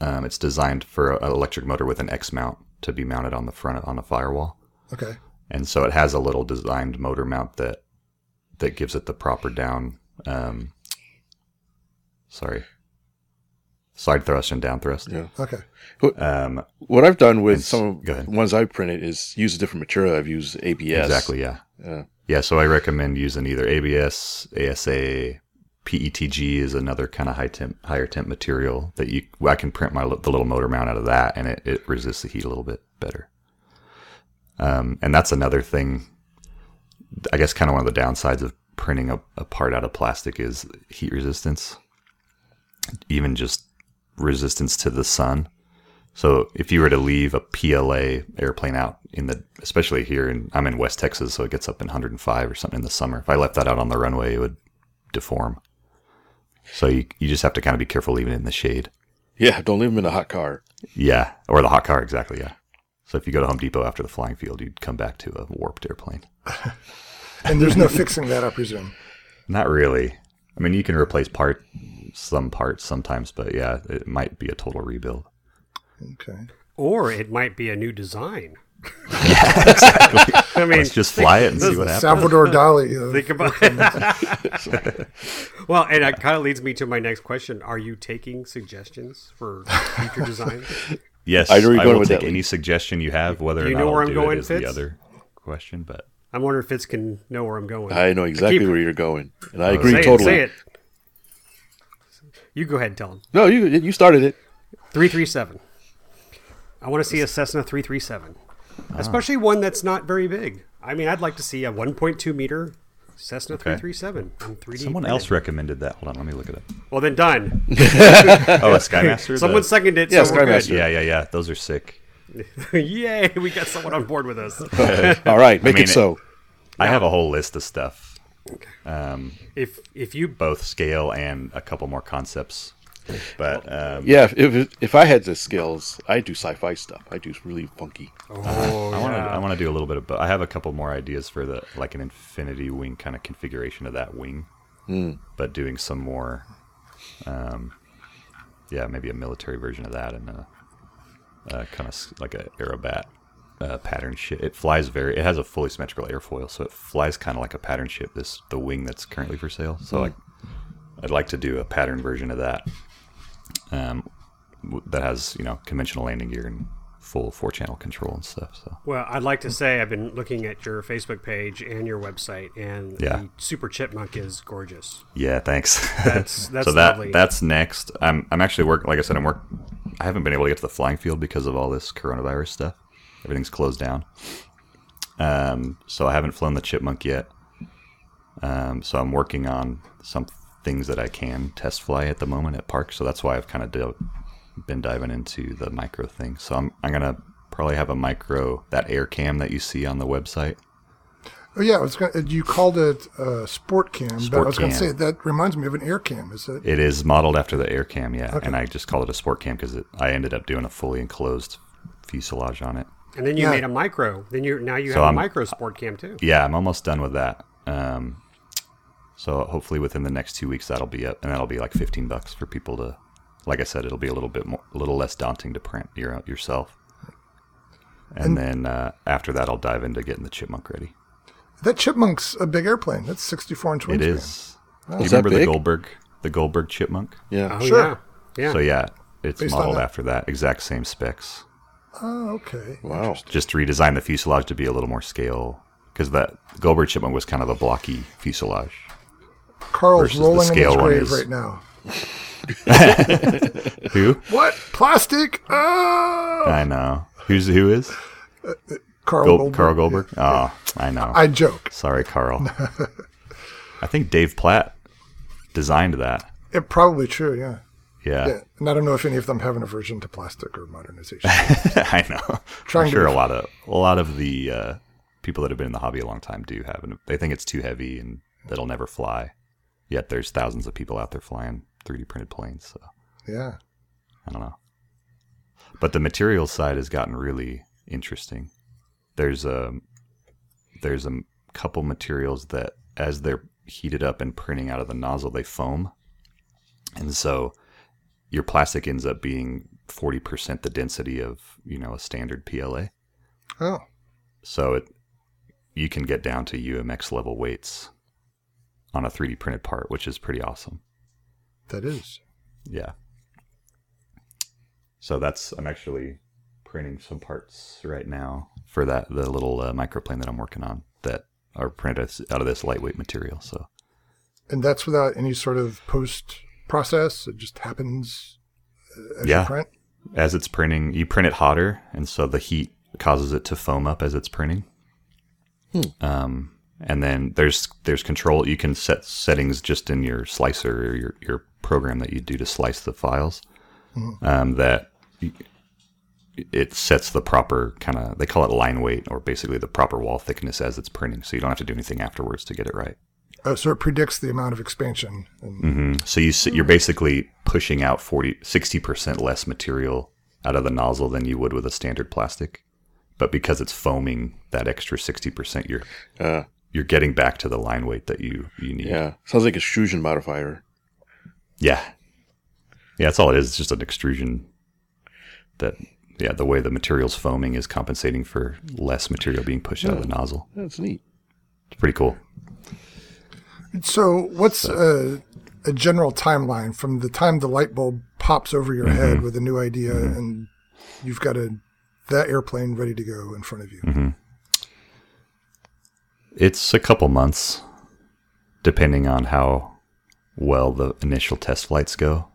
um, it's designed for an electric motor with an X mount to be mounted on the front on a firewall, Okay. and so it has a little designed motor mount that that gives it the proper down. Um, sorry, side thrust and down thrust. Yeah. Okay. Um, What I've done with some of go ahead. the ones I've printed is use a different material. I've used ABS. Exactly. Yeah. Yeah. Yeah. So I recommend using either ABS, ASA, PETG is another kind of high temp, higher temp material that you. I can print my the little motor mount out of that, and it, it resists the heat a little bit better. Um, and that's another thing. I guess kind of one of the downsides of printing a, a part out of plastic is heat resistance. Even just resistance to the sun. So if you were to leave a PLA airplane out in the, especially here in, I'm in West Texas, so it gets up in 105 or something in the summer. If I left that out on the runway, it would deform. So you, you just have to kind of be careful leaving it in the shade. Yeah, don't leave them in a hot car. Yeah, or the hot car, exactly. Yeah. So if you go to Home Depot after the flying field, you'd come back to a warped airplane. And there's no fixing that, I presume. Not really. I mean, you can replace part, some parts sometimes, but yeah, it might be a total rebuild. Okay. Or it might be a new design. Exactly. I mean, Let's just fly it and see what happens. Salvador Dali. uh, Think about it. well, and that kind of leads me to my next question: Are you taking suggestions for future designs? Yes, I I, know you're going will take any suggestion you have. Whether Do or you not know I'll where I'm do going, it is Fitz? the other question. But I'm wondering if Fitz can know where I'm going. I know exactly keep- where you're going, and I Oh, agree say totally. it. Say it. You go ahead and tell him. No, you you started it. Three three seven. I want to see a Cessna three three seven, Ah. especially one that's not very big. I mean, I'd like to see a 1.2 meter Cessna Okay. 337 in 3D. someone printed. else recommended that. Hold on, let me look at it up. Well, then done. Oh, a Skymaster. Someone The- seconded it. Yeah, so we're good. Skymaster. Yeah, yeah, yeah. Those are sick. Yay! We got someone on board with us. All right, make mean, it so. I have a whole list of stuff, um, If if you both scale and a couple more concepts. But um, Yeah, if- if if I had the skills, I do sci-fi stuff. I do really funky. oh, I want to. yeah. I want to do a little bit of. But I have a couple more ideas for the like an infinity wing kind of configuration of that wing, but doing some more. Um, yeah, maybe a military version of that and a, a kind of like a aerobat uh, pattern ship. It flies very. It has a fully symmetrical airfoil, so it flies kind of like a pattern ship. This the wing that's currently for sale. So I, I'd like to do a pattern version of that. Um, w- that has you know conventional landing gear and full four channel control and stuff. So. Well, I'd like to say I've been looking at your Facebook page and your website, and Yeah. the Super Chipmunk is gorgeous. Yeah, thanks. That's- that's so that lovely. that's next. I'm I'm actually working. like I said I'm work. I haven't been able to get to the flying field because of all this coronavirus stuff. Everything's closed down. Um, so I haven't flown the chipmunk yet. Um, so I'm working on some things that I can test fly at the moment at park. So that's why I've kind of di- been diving into the micro thing. So I'm I'm gonna probably have a micro that air cam that you see on the website. Oh yeah, gonna. You called it uh, sport cam, but I Sport was going to say that reminds me of an air cam. Is it? It is modeled after the air cam, yeah. Okay. And I just call it a sport cam because I ended up doing a fully enclosed fuselage on it. And then you Yeah. made a micro. Then you now you So have I'm- a micro sport cam too. Yeah, I'm almost done with that. Um, so hopefully within the next two weeks that'll be up, and that'll be like 15 bucks for people to. Like I said, it'll be a little bit more, a little less daunting to print your, yourself. And, then uh, after that, I'll dive into getting the chipmunk ready. That chipmunk's a big airplane. That's 64 inch wingspan. It is. Do you Is that remember the? Goldberg, the Goldberg chipmunk? Yeah. Oh Sure. yeah, yeah. So yeah, it's Based modeled that. after that, exact same specs. Oh, okay. Wow. just to redesign the fuselage to be a little more scale because that Goldberg Chipmunk was kind of a blocky fuselage. Carl's Versus the rolling in his scale one grave is- right now. Who? What plastic? Oh! I know. Who's who is uh, uh, Carl Gold, Goldberg. Carl Goldberg? Oh, I know. I joke. Sorry, Carl. I think Dave Platt designed that. It probably true. Yeah. Yeah, Yeah. And I don't know if any of them have an aversion to plastic or modernization. I know. Trying I'm sure a lot of a lot of the uh, people that have been in the hobby a long time do have, and they think it's too heavy and that'll never fly. Yet there's thousands of people out there flying 3D printed planes. So yeah. I don't know. But the material side has gotten really interesting. There's a there's a couple materials that as they're heated up and printing out of the nozzle, they foam. And so your plastic ends up being 40% the density of, you know, a standard PLA. Oh. So it you can get down to UMX level weights on a 3D printed part, which is pretty awesome. That is. Yeah. So that's I'm actually printing some parts right now for that the little uh, microplane that I'm working on that are printed out of this lightweight material. So And that's without any sort of post process. It just happens uh, as Yeah. you print. as it's printing, you print it hotter, and so the heat causes it to foam up as it's printing. Um, and then there's there's control. You can set settings just in your slicer or your your program that you do to slice the files. Um, that it sets the proper kind of they call it line weight or basically the proper wall thickness as it's printing, so you don't have to do anything afterwards to get it right. Oh, so it predicts the amount of expansion. And, Mhm. So you s- you're basically pushing out 40 60% less material out of the nozzle than you would with a standard plastic. But because it's foaming that extra 60%, you're Uh, you're getting back to the line weight that you you need. yeah, sounds like a extrusion modifier. Yeah. Yeah, that's all it is. It's just an extrusion that yeah, the way the material's foaming is compensating for less material being pushed out of the nozzle. That's neat. It's pretty cool. So, what's a, a general timeline from the time the light bulb pops over your head mm-hmm. with a new idea mm-hmm. and you've got a that airplane ready to go in front of you? Mm-hmm. It's a couple months, depending on how well the initial test flights go.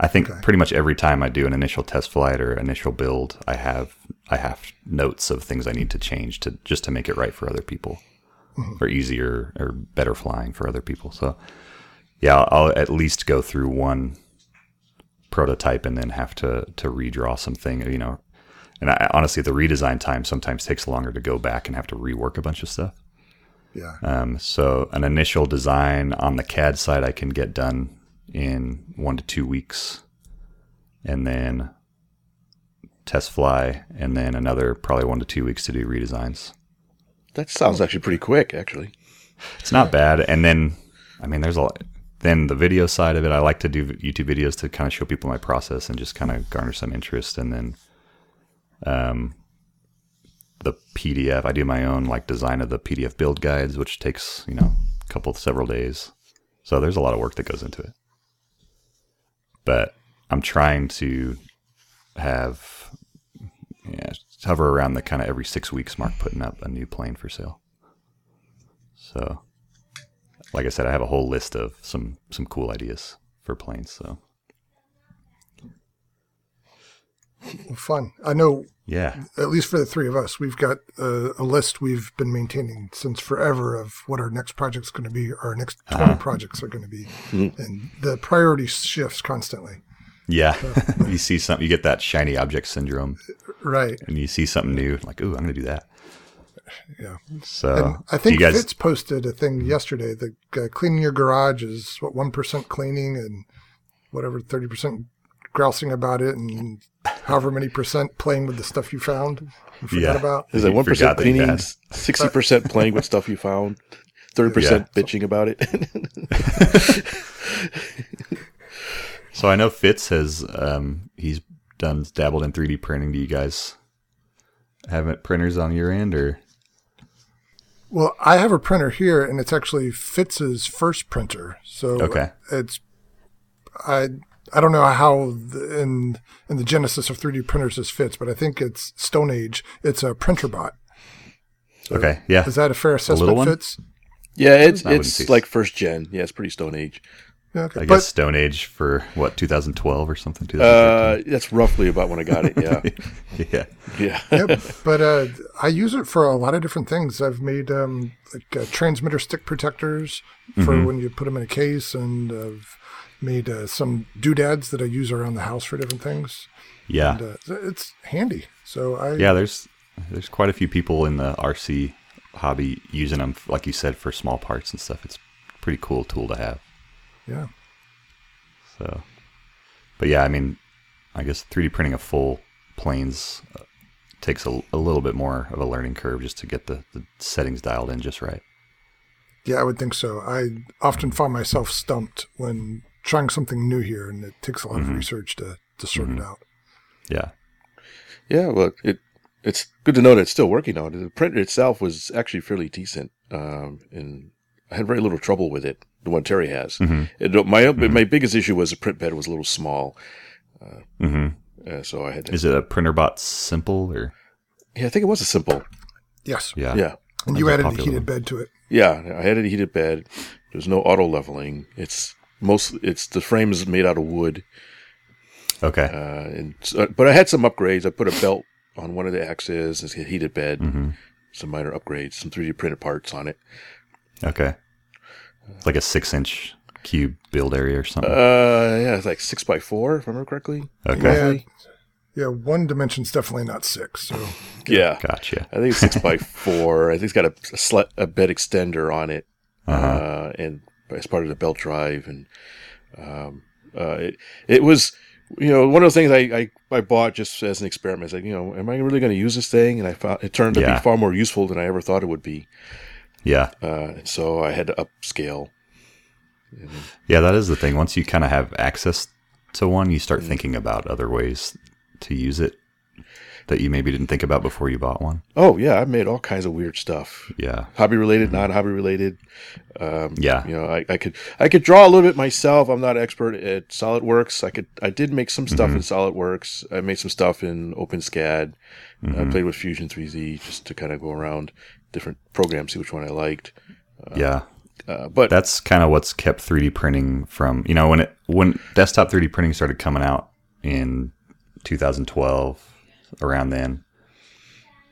I think Okay. pretty much every time I do an initial test flight or initial build, I have I have notes of things I need to change to just to make it right for other people, or easier or better flying for other people. So, yeah, I'll, I'll at least go through one prototype and then have to to redraw something, you know. And I, honestly, the redesign time sometimes takes longer to go back and have to rework a bunch of stuff. Yeah. Um, so an initial design on the CAD side I can get done in one to two weeks, and then test fly, and then another probably one to two weeks to do redesigns. That sounds actually pretty quick, actually. It's not bad, and then I mean, there's a lot. Then the video side of it, I like to do YouTube videos to kind of show people my process and just kind of garner some interest, and then um, the PDF. I do my own like design of the PDF build guides, which takes you know a couple several days. So there's a lot of work that goes into it. But I'm trying to have yeah hover around the kind of every six weeks mark, putting up a new plane for sale. So, like I said, I have a whole list of some some cool ideas for planes. So fun. I know, yeah, at least for the three of us, we've got a, a list we've been maintaining since forever of what our next project's going to be, our next uh-huh. 20 projects are going to be. Hmm. And the priority shifts constantly. Yeah. you see something, you get that shiny object syndrome, Right. and you see something new, like, ooh, I'm going to do that. Yeah. So And I think you guys, Fitz posted a thing yesterday. The uh, cleaning your garage is what one percent cleaning and whatever thirty percent grousing about it, and however many percent playing with the stuff you found and forgot Yeah. about. Is that You one percent forgot cleaning, had- sixty percent playing with stuff you found, thirty percent Yeah. bitching about it? so I know Fitz has um, he's done dabbled in 3D printing. Do you guys have printers on your end or? Well, I have a printer here, and it's actually Fitz's first printer. So Okay. it's I I don't know how the, in in the genesis of 3D printers this fits, but I think it's Stone Age. It's a Printrbot. Okay, yeah, Is that a fair assessment, one? Fitz? yeah, it's I wouldn't say it's like first gen. Yeah, it's pretty Stone Age. Yeah, okay. I but guess Stone Age for what 2012 or something. Uh, that's roughly about when I got it. Yeah, yeah, yeah. yep. But uh, I use it for a lot of different things. I've made um, like uh, transmitter stick protectors for when you put them in a case, and I've made uh, some doodads that I use around the house for different things. yeah, And, uh, it's handy. So I yeah. There's there's quite a few people in the RC hobby using them, like you said, for small parts and stuff. It's a pretty cool tool to have. Yeah. So, but yeah, I mean, I guess 3D printing a full planes uh, takes a, a little bit more of a learning curve just to get the, the settings dialed in just right. Yeah, I would think so. I often find myself stumped when trying something new here, and it takes a lot of research to, to sort it out. Yeah, Yeah, well, it it's good to know that it's still working on it. The printer itself was actually fairly decent, um, and I had very little trouble with it. The one Terry has. It, my my biggest issue was the print bed was a little small, hmm uh, so I had to. Is it a Printrbot simple or? yeah, I think it was a simple. Yes. Yeah, Yeah, And you That's a added a heated one. bed to it. yeah. I had a heated bed. There's no auto leveling. It's most. It's the frame is made out of wood. Okay. Uh, and so, but I had some upgrades. I put a belt on one of the axes, it's a heated bed, hmm some minor upgrades, some 3D printed parts on it. Okay. It's like a six inch cube build area or something. Uh, yeah, it's like six by four, if I remember correctly. okay. Yeah. Yeah, one dimension's definitely not six. So Yeah, Gotcha. I think it's six by four. I think it's got a a, sli- a bed extender on it. Uh uh, and as part of the belt drive, and um, uh, it it was you know one of the things I, I, I bought just as an experiment. It's like you know, am I really going to use this thing? And I found it turned to Yeah. be far more useful than I ever thought it would be. Yeah. Uh, and so I had to upscale. Yeah, that is the thing. Once you kind of have access to one, you start thinking about other ways to use it that you maybe didn't think about before you bought one. Oh yeah, I've made all kinds of weird stuff. Yeah. hobby related, non hobby related. Um, Yeah. you know, I, I could I could draw a little bit myself. I'm not expert at SolidWorks. I could I did make some stuff in SolidWorks. I made some stuff in OpenSCAD. I played with Fusion 3D just to kind of go around different programs, see which one I liked. yeah. Uh, but That's kind of what's kept 3D printing from, you know, when it when desktop 3D printing started coming out in 2012 around then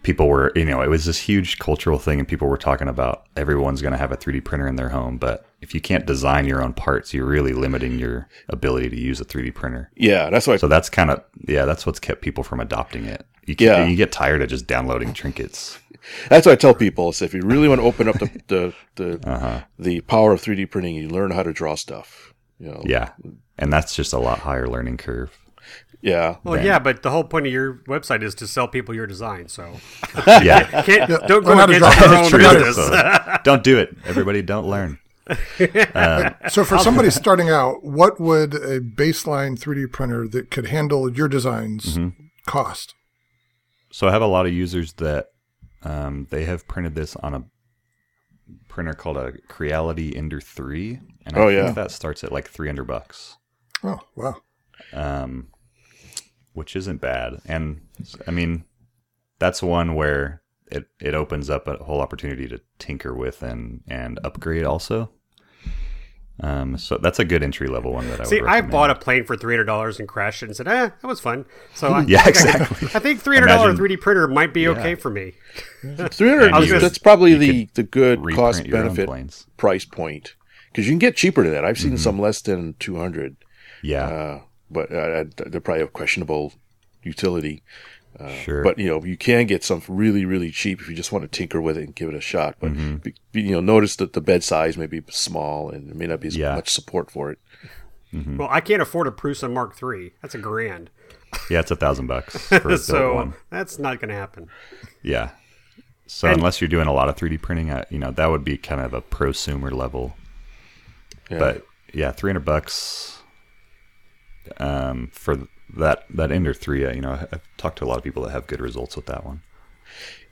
people were, you know, it was this huge cultural thing and people were talking about everyone's going to have a 3D printer in their home, but if you can't design your own parts, you're really limiting your ability to use a 3D printer. yeah, that's why. So that's kind of yeah, that's what's kept people from adopting it. You Yeah. yeah. you get tired of just downloading trinkets. That's what I tell people. is if you really want to open up the the the, Uh-huh. the power of 3D printing, you learn how to draw stuff. You know. Yeah. And that's just a lot higher learning curve. Yeah. Well, Then- yeah, but the whole point of your website is to sell people your design. So Yeah. can't, don't go learn how to against draw. your own true. business. So, don't do it. Everybody don't learn. So for somebody starting out, what would a baseline 3D printer that could handle your designs Mm-hmm. cost? So I have a lot of users that um, they have printed this on a printer called a Creality Ender 3 and I Oh, think yeah. that starts at like 300 bucks. Oh, wow. um, which isn't bad. And I mean, that's one where it, it opens up a whole opportunity to tinker with and, and upgrade also. Um, so that's a good entry level one that I See, would I bought a plane for three hundred dollars and crashed it and said, "Eh, that was fun." So I, Yeah, I think I exactly. I think three hundred dollar 3D printer might be Yeah. okay for me. 300 that's probably the, the good cost benefit price point because you can get cheaper than that. I've Mm-hmm. seen some less than 200, Yeah, uh, but uh, they're probably of questionable utility. Sure. But you know, you can get some really, really cheap if you just want to tinker with it and give it a shot. But Mm-hmm. be, be- you know, notice that the bed size may be small and there may not be as Yeah. much support for it. Well, I can't afford a Prusa Mark III. That's a grand. yeah, it's a thousand bucks for a built so one. that's not going to happen. Yeah. So And- unless you're doing a lot of 3D printing, uh, you know, that would be kind of a prosumer level. Yeah. But yeah, 300 bucks um, for that that Ender 3, uh, you know, I've talked to a lot of people that have good results with that one.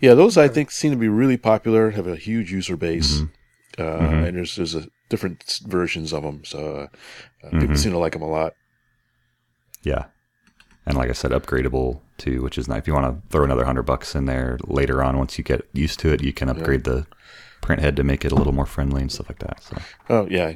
Yeah, those I think seem to be really popular. Have a huge user base, Mm-hmm. uh, and there's there's a different versions of them. So uh, uh, Mm-hmm. people seem to like them a lot. Yeah. And like I said, upgradable too, which is nice. If you want to throw another 100 bucks in there later on, once you get used to it, you can upgrade the print head to make it a little more friendly and stuff like that. So Oh yeah,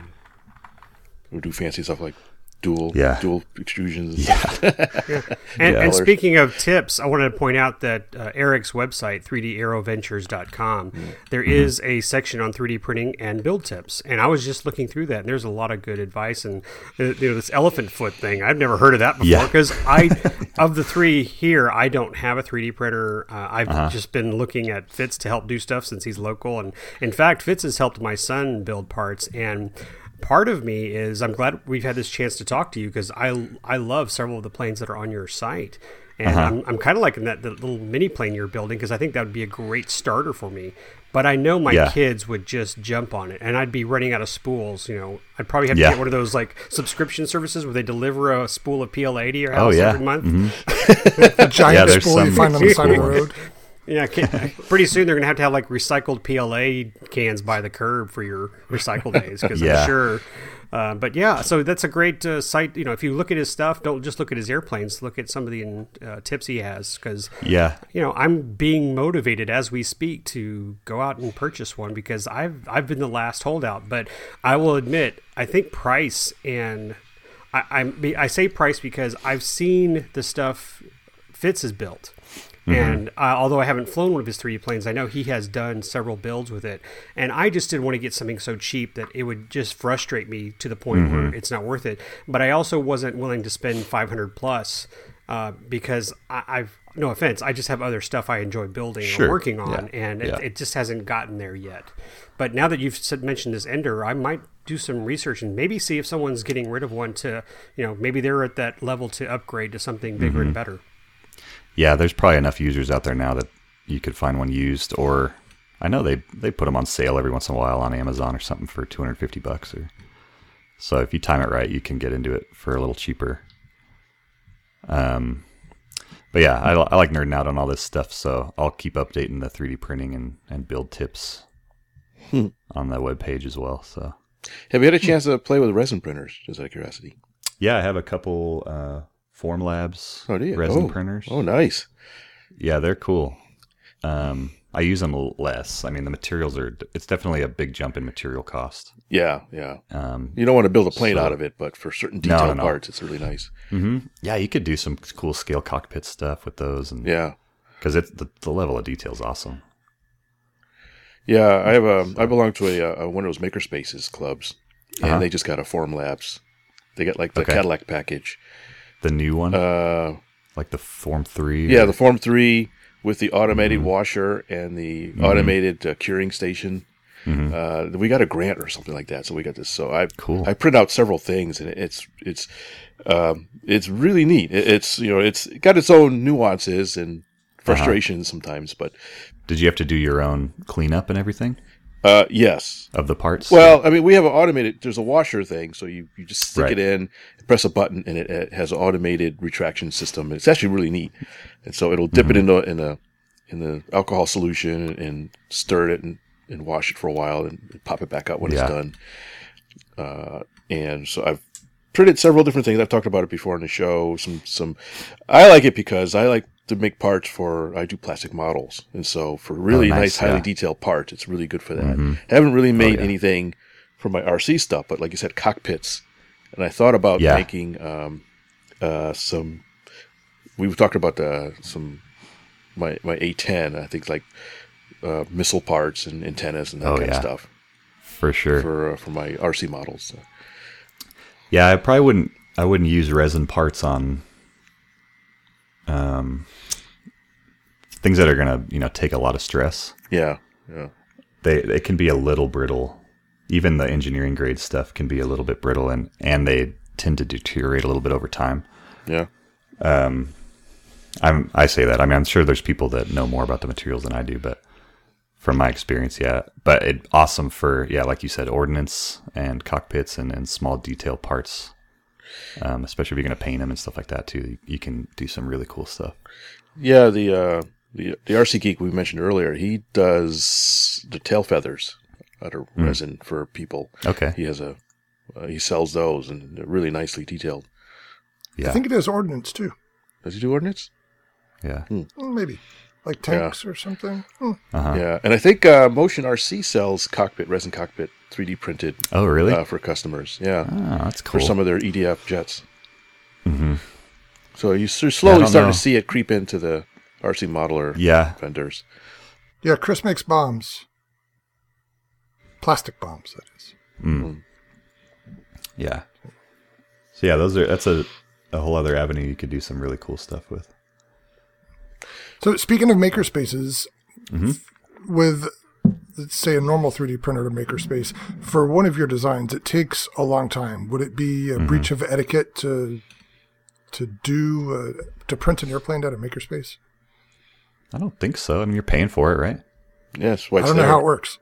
we do fancy stuff like dual Yeah. dual extrusions. And, Yeah. and speaking of tips, I wanted to point out that uh, Eric's website, 3daeroventures.com, there is a section on 3D printing and build tips. And I was just looking through that, and there's a lot of good advice. And uh, you know, this elephant foot thing, I've never heard of that before Yeah. because I, of the three here, I don't have a 3D printer. Uh, I've just been looking at Fitz to help do stuff since he's local. And in fact, Fitz has helped my son build parts. And part of me is I'm glad we've had this chance to talk to you because I I love several of the planes that are on your site. And Uh-huh. I'm, I'm kind of liking that the little mini plane you're building because I think that would be a great starter for me. But I know my Yeah. kids would just jump on it, and I'd be running out of spools. You know, I'd probably have to Yeah. get one of those like subscription services where they deliver a spool of PL80 or Oh, house yeah. every month. The giant Yeah, spool you find on the side of the road. Yeah, pretty soon they're gonna have to have like recycled PLA cans by the curb for your recycle days because Yeah. I'm sure. Uh, but yeah, so that's a great uh, site. You know, if you look at his stuff, don't just look at his airplanes. Look at some of the uh, tips he has because yeah, you know I'm being motivated as we speak to go out and purchase one because I've I've been the last holdout. But I will admit, I think price and I, I'm I say price because I've seen the stuff Fitz has built. And uh, although I haven't flown one of his 3D planes, I know he has done several builds with it. And I just didn't want to get something so cheap that it would just frustrate me to the point where it's not worth it. But I also wasn't willing to spend 500 plus uh, because I, I've no offense, I just have other stuff I enjoy building Sure, or working on, yeah, and it, yeah. it just hasn't gotten there yet. But now that you've said, mentioned this Ender, I might do some research and maybe see if someone's getting rid of one to, you know, maybe they're at that level to upgrade to something bigger Mm-hmm. and better. Yeah, there's probably enough users out there now that you could find one used, or I know they they put them on sale every once in a while on Amazon or something for 250 bucks. Or so if you time it right, you can get into it for a little cheaper. Um, but yeah, I, I like nerding out on all this stuff, so I'll keep updating the 3D printing and, and build tips on the web page as well. So Have you had a chance to play with resin printers? Just out of curiosity. yeah, I have a couple uh, Formlabs Oh, resin oh. printers. Oh, nice. Yeah, they're cool. Um, I use them less. I mean, the materials are. It's definitely a big jump in material cost. Yeah, yeah. Um, You don't want to build a plane So- out of it, but for certain No, no, no. parts, it's really nice. hmm Yeah, you could do some cool scale cockpit stuff with those, and Yeah. because it's the, the level of detail is awesome. Yeah, I have a. I belong to a, a one of those makerspaces clubs, and Uh-huh. they just got a Formlabs. They got like the Okay. Cadillac package. The new one, Uh, like the Form Three. yeah, or- the Form Three with the automated Mm-hmm. washer and the automated uh, curing station. Uh, we got a grant or something like that, so we got this. So I Mm-hmm. Cool. I print out several things, and it's it's um, it's really neat. It, it's you know it's got its own nuances and Uh-huh. frustrations sometimes, but Did you have to do your own cleanup and everything uh, yes, of the parts? Well, I mean, we have an automated. There's a washer thing, so you, you just stick Right. it in, press a button, and it, it has an automated retraction system. It's actually really neat, and so it'll dip it Mm-hmm. into in a in the alcohol solution and stir it and, and wash it for a while and pop it back out when Yeah. it's done. Uh, and so I've printed several different things. I've talked about it before on the show. Some some I like it because I like to make parts for I do plastic models, and so for really Oh, nice, nice, highly detailed parts, it's really good for that. I haven't really made yeah. anything for my RC stuff, but like you said, cockpits. And I thought about Yeah. making um, uh, some. We've talked about the some my my A10. I think like uh, missile parts and antennas and that Oh, kind yeah. of stuff for sure. for uh, for my RC models. Yeah, I probably wouldn't. I wouldn't use resin parts on um, things that are gonna, you know, take a lot of stress. Yeah, yeah, They they can be a little brittle. Even the engineering grade stuff can be a little bit brittle, and and they tend to deteriorate a little bit over time. yeah. Um, I'm I say that. I mean, I'm sure there's people that know more about the materials than I do, but from my experience, yeah. But it awesome for yeah, like you said, ordnance and cockpits and, and small detail parts. Um, especially if you're going to paint them and stuff like that too, you can do some really cool stuff. Yeah, the uh, the the RC geek we mentioned earlier, he does the tail feathers out of resin for people. Okay, He has a uh, he sells those and they're really nicely detailed. yeah, I think it has ordnance too. Does he do ordnance? yeah, Mm, Maybe. Like tanks or something. Hmm. uh-huh. Yeah, and I think uh, Motion RC sells cockpit resin cockpit 3D printed Oh, really? uh, for customers. Yeah, oh, that's for some of their EDF jets. Mhm. So you're slowly don't starting know. to see it creep into the RC modeler yeah, vendors. Yeah, Chris makes bombs. Plastic bombs, that is. yeah. So yeah, those are that's a a whole other avenue you could do some really cool stuff with. So speaking of makerspaces, Mm-hmm. with let's say a normal 3D printer to makerspace, for one of your designs, it takes a long time. Would it be Mm-hmm. a breach of etiquette to to do uh, to print an airplane out of makerspace? I don't think so. I mean, you're paying for it, right? Yes, why I don't know how it works.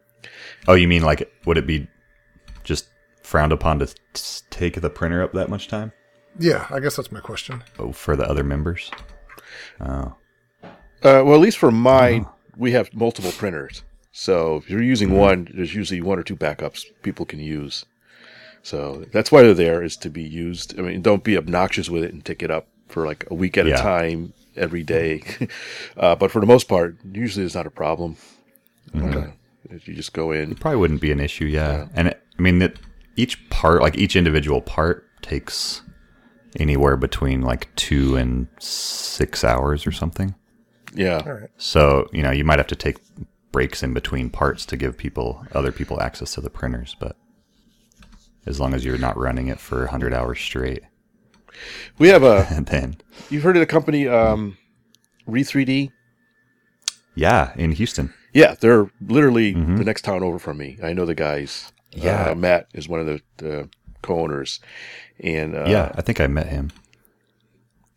Oh, you mean like would it be just frowned upon to take the printer up that much time? Yeah, I guess that's my question. Oh, for the other members. Oh, Uh, well, at least for mine, Uh-huh. we have multiple printers. So if you're using Mm-hmm. one, there's usually one or two backups people can use. So that's why they're there is to be used. I mean, don't be obnoxious with it and take it up for like a week at Yeah. a time every day. uh, but for the most part, usually it's not a problem. Mm-hmm. Uh, if you just go in. it probably wouldn't be an issue. Yeah, and it, I mean that each part, like each individual part, takes anywhere between like two and six hours or something. Yeah. All right. So you know you might have to take breaks in between parts to give people other people access to the printers, but as long as you're not running it for 100 hours straight. We have a. Then, You've heard of the company um, Re3D? yeah, in Houston. Yeah, they're literally the next town over from me. I know the guys. Yeah. Uh, Matt is one of the, co-owners, and uh, yeah, I think I met him.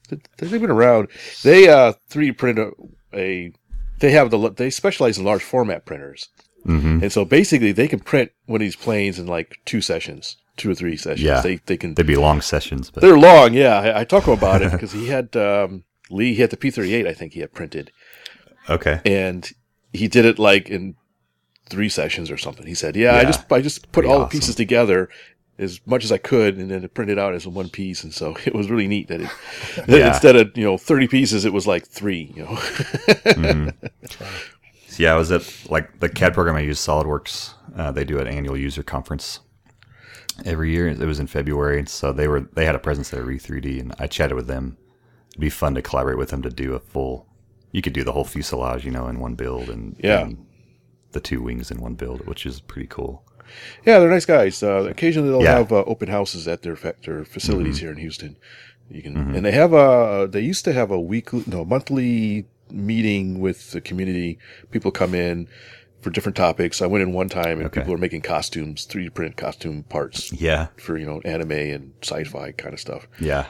they've been around. They uh, 3D print a, a. They have the. They specialize in large format printers, hmm and so basically they can print one of these planes in like two sessions, two or three sessions. Yeah. They they can. They'd be long sessions, but They're long, yeah. I, I talk about it because he had um, Lee. He had the P38, I think he had printed, okay. and he did it like in three sessions or something. He said, "Yeah, I just I just put all the pieces together as much as I could, and then it printed out as one piece." And so it was really neat that it that Yeah. instead of you know thirty pieces, it was like three. You know, So, yeah, I was at like the CAD program I use, SolidWorks. Uh, they do an annual user conference every year. It was in February, so they were they had a presence there, Re3D, and I chatted with them. It'd be fun to collaborate with them to do a full. You could do the whole fuselage, you know, in one build, and Yeah. and the two wings in one build, which is pretty cool. Yeah, they're nice guys. Uh, occasionally they'll Yeah. have uh, open houses at their their facilities here in Houston. You can, Mm-hmm. and they have a. They used to have a weekly, no, monthly meeting with the community. People come in for different topics. I went in one time, and Okay. people were making costumes, three D print costume parts Yeah, for you know anime and sci-fi kind of stuff. yeah,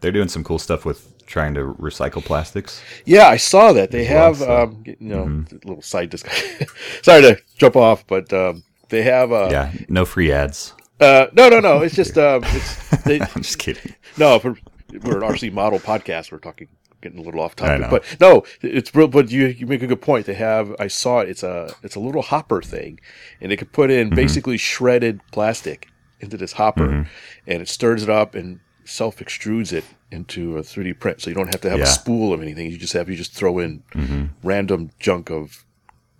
they're doing some cool stuff with trying to recycle plastics. Yeah, I saw that they As well, have so- um, you know a little side discussion. Sorry to jump off, but um, they have uh, Yeah, no free ads. uh, no, no, no. It's just um, it's they, I'm just kidding. no. For, we're an RC model podcast. We're talking getting a little off topic, but no, it's real. But you you make a good point. They have I saw it. It's a it's a little hopper thing, and it could put in Mm-hmm. basically shredded plastic into this hopper, Mm-hmm. and it stirs it up and self extrudes it into a 3D print. So you don't have to have a Yeah. Mm-hmm. spool of anything. You just have you just throw in random junk of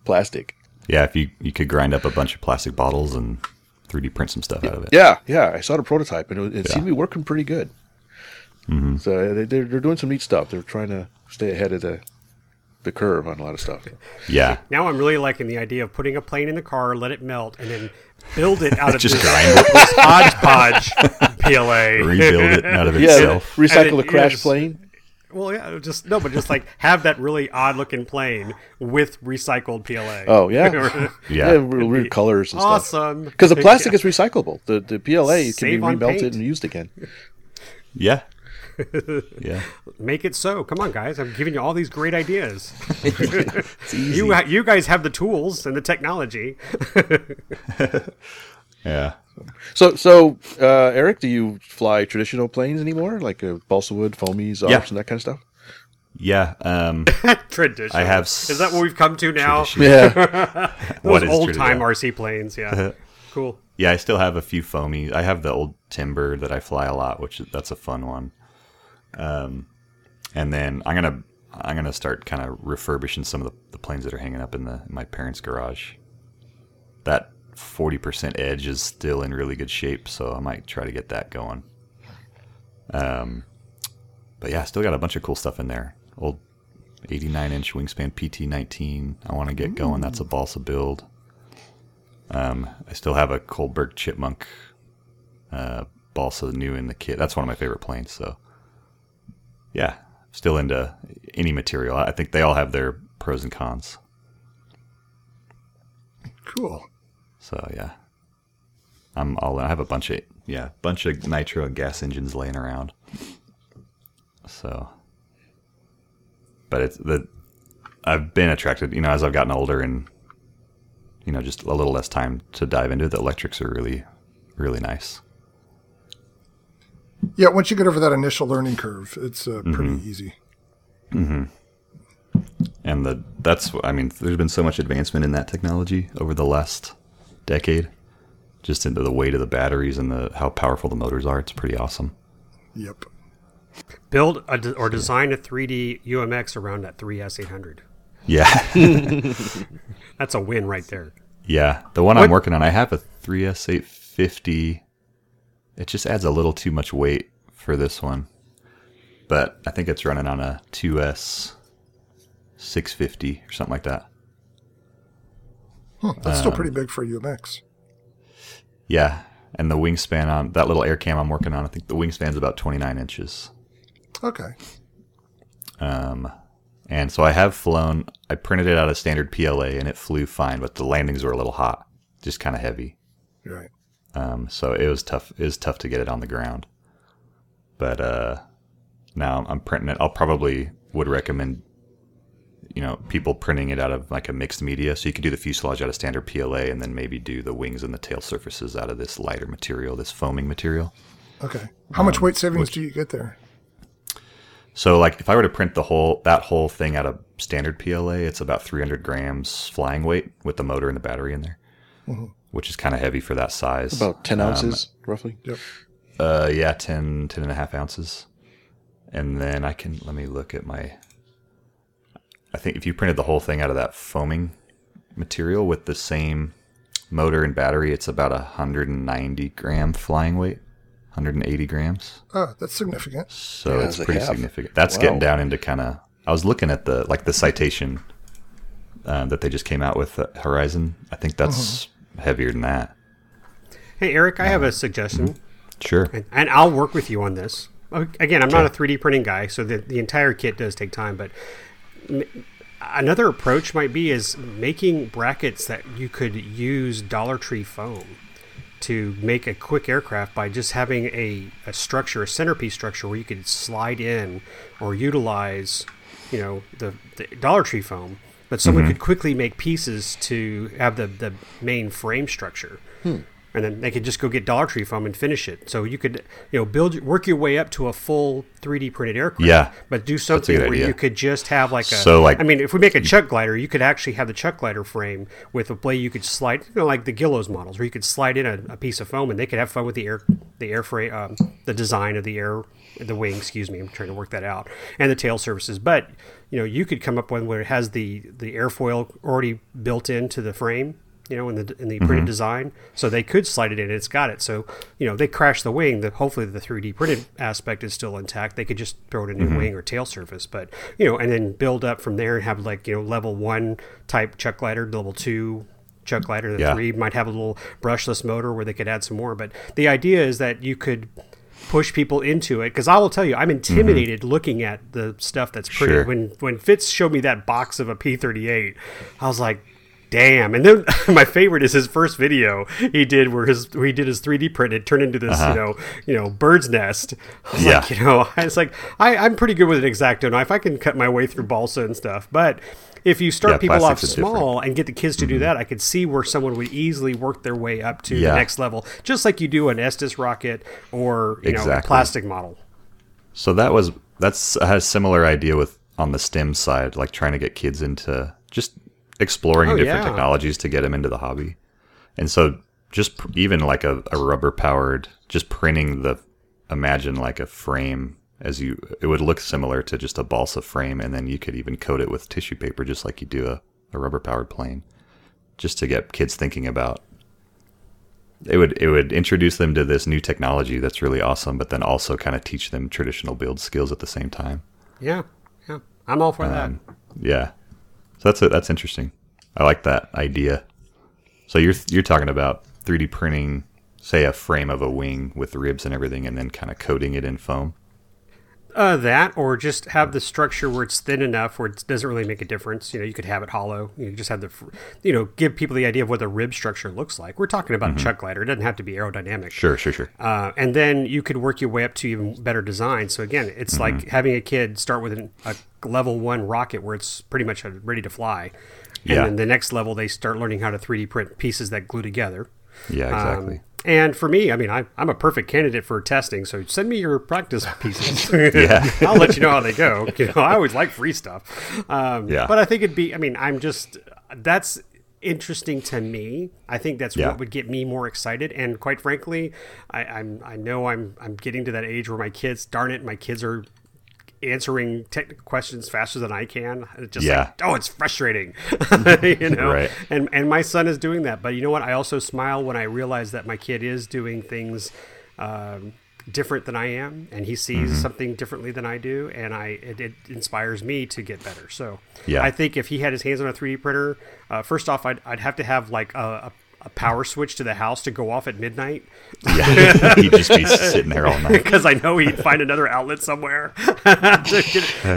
plastic. Yeah, if you you could grind up a bunch of plastic bottles and 3D print some stuff out of it. Yeah, yeah. I saw the prototype, and it, it seemed to be working pretty good. Mm-hmm. So they, they're they're doing some neat stuff. They're trying to stay ahead of the the curve on a lot of stuff. Yeah, Now I'm really liking the idea of putting a plane in the car, let it melt, and then build it out of Just this, grind it. this hodgepodge PLA. rebuild it out of Yeah, itself. recycle And the crash is- plane. Well, yeah, just no, but just like have that really odd looking plane with recycled PLA. Oh yeah, Yeah. real weird colors and stuff. awesome. Because the plastic Yeah. is recyclable. The the PLA can be remelted paint. and used again. Yeah, yeah. Make it so. Come on, guys! I'm giving you all these great ideas. you you guys have the tools and the technology. Yeah. So so uh, Eric, do you fly traditional planes anymore, like uh, balsa wood, foamies, arcs, Yeah. and that kind of stuff? Yeah. Um, Tradition. I have Is that what we've come to now? Yeah, Those What is old time. RC planes. Yeah. cool. yeah, I still have a few foamy. I have the old timber that I fly a lot, which that's a fun one. Um, and then I'm gonna I'm gonna start kind of refurbishing some of the, the planes that are hanging up in the in my parents' garage. That forty percent edge is still in really good shape, so I might try to get that going. Um, but yeah, still got a bunch of cool stuff in there. Old 89 inch wingspan PT19. I want to get going. That's a balsa build. Um, I still have a Goldberg Chipmunk uh, balsa new in the kit. That's one of my favorite planes. So yeah, still into any material. I think they all have their pros and cons. Cool. So yeah, I'm all. I have a bunch of yeah, bunch of nitro and gas engines laying around. So, but it's the I've been attracted. You know, as I've gotten older and you know, just a little less time to dive into it, the electrics are really, really nice. Yeah, once you get over that initial learning curve, it's uh, pretty Mm-hmm. easy. And the that's I mean, there's been so much advancement in that technology over the last decade, just into the weight of the batteries and the how powerful the motors are. It's pretty awesome. Yep. Build a de- or design a 3D UMX around that 3S800. Yeah. That's a win right there. Yeah, the one What- I'm working on, I have a 3S850. It just adds a little too much weight for this one, but I think it's running on a 2S 650 or something like that. Huh, that's still Um, pretty big for UMX. Yeah, and the wingspan on that little air cam I'm working on, I think the wingspan's about 29 inches. Okay. Um, and so I have flown. I printed it out of standard PLA, and it flew fine, but the landings were a little hot, just kind of heavy. Right. Um, so it was tough. It was tough to get it on the ground. But uh, now I'm printing it. I'll probably would recommend, you know, people printing it out of like a mixed media. So you could do the fuselage out of standard PLA, and then maybe do the wings and the tail surfaces out of this lighter material, this foaming material. Okay. How much weight savings do you get there? So like if I were to print the whole that whole thing out of standard PLA, it's about 300 grams flying weight with the motor and the battery in there, which is kind of heavy for that size. About 10 Um, ounces, roughly. Uh, yeah, 10, 10 and a half ounces. And then I can, let me look at my, I think if you printed the whole thing out of that foaming material with the same motor and battery, it's about a 190 gram flying weight, 180 grams. Oh, that's significant. So Yeah, it's it's pretty significant. That's Wow. getting down into kind of, I was looking at the, like the citation um, that they just came out with uh, Horizon. I think that's heavier than that. Hey, Eric, I have a suggestion, Sure. and, and I'll work with you on this. Uh, Again, I'm not a 3D printing guy, so the, the entire kit does take time. But m- another approach might be is making brackets that you could use Dollar Tree foam to make a quick aircraft by just having a, a structure, a centerpiece structure where you could slide in or utilize, you know, the, the Dollar Tree foam, but someone mm-hmm. could quickly make pieces to have the, the main frame structure. Hmm. And then they could just go get Dollar Tree foam and finish it. So you could, you know, build work your way up to a full 3D printed aircraft. Yeah. But do something where idea. you could just have like a. So, like- I mean, if we make a chuck glider, you could actually have the chuck glider frame with a blade you could slide, you know, like the Guillow's models, where you could slide in a, a piece of foam and they could have fun with the air, the airframe, um, the design of the air, the wing. Excuse me, I'm trying to work that out, and the tail surfaces. But you know, you could come up with where it has the the airfoil already built into the frame. You know, in the in the Mm-hmm. printed design, so they could slide it in. It's got it. So you know, they crash the wing. The hopefully the 3D printed aspect is still intact. They could just throw it a new Mm-hmm. wing or tail surface, but you know, and then build up from there and have like you know level one type chuck glider, level two chuck glider, the Yeah. three might have a little brushless motor where they could add some more. But the idea is that you could push people into it because I will tell you, I'm intimidated looking at the stuff that's printed. Sure. When when Fitz showed me that box of a P38, I was like. Damn! And then my favorite is his first video he did, where his where he did his 3D print. It turned into this, you uh-huh. know, you know, bird's nest. Yeah. like, you know, it's like I, I'm pretty good with an exacto knife. I can cut my way through balsa and stuff. But if you start Yeah, people off small and get the kids to do mm-hmm. that, I could see where someone would easily work their way up to Yeah. the next level, just like you do an Estes rocket or you know a plastic model. So that was that's I had a similar idea with on the STEM side, like trying to get kids into just exploring Oh, different yeah. technologies to get them into the hobby. And so just pr- even like a, a rubber powered, just printing the imagine like a frame as you it would look similar to just a balsa frame, and then you could even coat it with tissue paper just like you do a, a rubber powered plane, just to get kids thinking about it would it would introduce them to this new technology that's really awesome, but then also kind of teach them traditional build skills at the same time. Yeah, yeah, I'm all for that. Um, yeah, so that's that's interesting. I like that idea. So you're you're talking about 3D printing, say a frame of a wing with ribs and everything, and then kind of coating it in foam. Uh, that or just have the structure where it's thin enough where it doesn't really make a difference. You know, you could have it hollow. You just have the, you know, give people the idea of what the rib structure looks like. We're talking about a chuck glider. It doesn't have to be aerodynamic. Sure, sure, sure. Uh, and then you could work your way up to even better design. So again, it's like having a kid start with an, a level one rocket where it's pretty much ready to fly, and Yeah. then the next level they start learning how to 3D print pieces that glue together. Yeah, exactly. Um, and for me, I mean, I, I'm a perfect candidate for testing. So send me your practice pieces. Yeah. I'll let you know how they go. You know, I always like free stuff. Um, Yeah. But I think it'd be. I mean, I'm just that's interesting to me. I think that's Yeah. what would get me more excited. And quite frankly, I, I'm I know I'm I'm getting to that age where my kids, darn it, my kids are answering technical questions faster than I can. It's just Yeah. like, oh, it's frustrating, you know. Right. And and my son is doing that. But you know what? I also smile when I realize that my kid is doing things. Um, different than I am, and he sees Mm-hmm. something differently than I do, and I it, it inspires me to get better. So Yeah. I think if he had his hands on a 3D printer, uh, first off, I'd, I'd have to have like a, a, a power switch to the house to go off at midnight Yeah, he'd just be sitting there all night. because I know he'd find another outlet somewhere.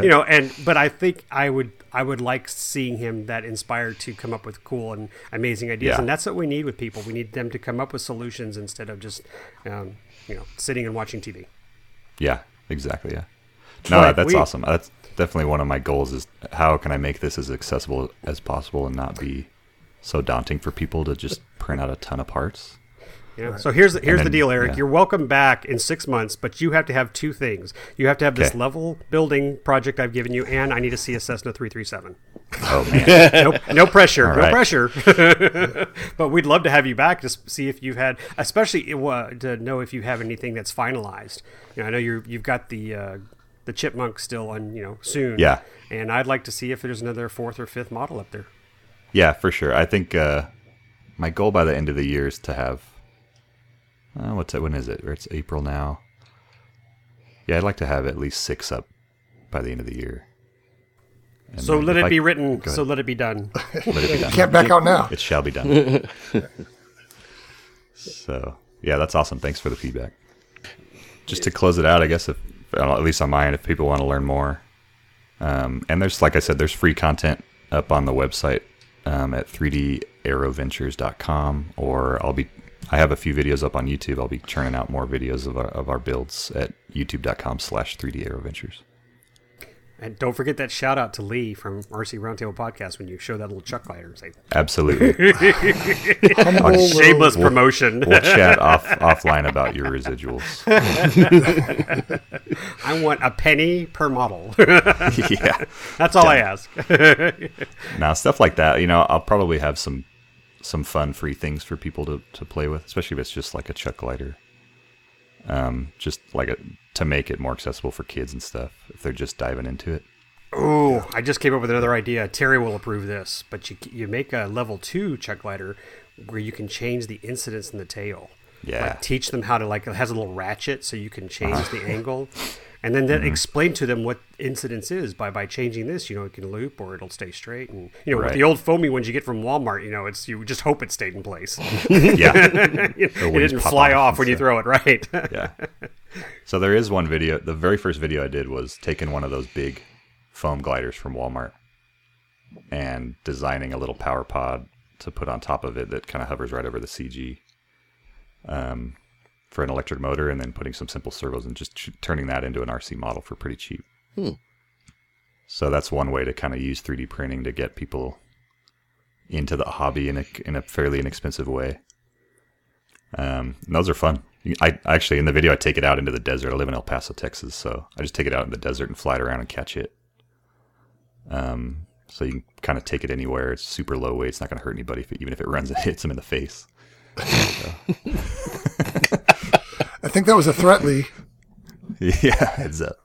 you know, and but I think I would I would like seeing him that inspired to come up with cool and amazing ideas, Yeah. and that's what we need with people. We need them to come up with solutions instead of just um, you know sitting and watching TV. Yeah, exactly. Yeah. No, that's we- awesome. That's definitely one of my goals. Is how can I make this as accessible as possible and not be so daunting for people to just print out a ton of parts. Yeah. So here's the, here's the deal, Eric. yeah. You're welcome back in six months, but you have to have two things. You have to have this Okay. level building project I've given you, and I need to see a Cessna 337. Oh man, no, no pressure, no right. pressure. but we'd love to have you back to see if you've had, especially uh, to know if you have anything that's finalized. You know, I know you're you've got the uh, the chipmunk still on, you know, soon. Yeah. And I'd like to see if there's another fourth or fifth model up there. Yeah, for sure. I think uh, my goal by the end of the year is to have. Uh, what's it? When is it? It's April now. Yeah, I'd like to have at least six up by the end of the year. And So let it I- be written. So let it be done. Let it be done. Can't back out now. It shall be done. so yeah, that's awesome. Thanks for the feedback. Just to close it out, I guess if uh, at least on mine, if people want to learn more, um, and there's like I said, there's free content up on the website um, at 3daeroventures.com, or I'll be I have a few videos up on YouTube. I'll be churning out more videos of our, of our builds at youtube.com/slash 3daeroventures. And don't forget that shout out to Lee from RC Roundtable Podcast when you show that little chuck glider and Say, Absolutely. Humble little- shameless promotion. we'll chat off offline about your residuals. I want a penny per model. yeah. That's all I ask. Now stuff like that, you know, I'll probably have some some fun free things for people to, to play with, especially if it's just like a chuck glider. Um, just like a, to make it more accessible for kids and stuff if they're just diving into it. Oh, I just came up with another idea. Terry will approve this, but you you make a level two chuck glider where you can change the incidence in the tail. Yeah. Like teach them how to like it has a little ratchet so you can change the angle, and then Mm-hmm. explain to them what incidence is by by changing this. You know, it can loop or it'll stay straight. And you know, with the old foamy ones you get from Walmart, you know, it's you just hope it stayed in place. yeah. it didn't fly off off when you throw it, right? yeah. So there is one video. The very first video I did was taking one of those big foam gliders from Walmart and designing a little power pod to put on top of it that kind of hovers right over the CG um, for an electric motor, and then putting some simple servos and just ch- turning that into an RC model for pretty cheap. So that's one way to kind of use 3D printing to get people into the hobby in a in a fairly inexpensive way. Um, and those are fun. I actually in the video I take it out into the desert. I live in El Paso, Texas, so I just take it out in the desert and fly it around and catch it. Um, so you can kind of take it anywhere. It's super low weight. It's not going to hurt anybody, if it, even if it runs and hits them in the face. think that was a threat, Lee. yeah, heads up.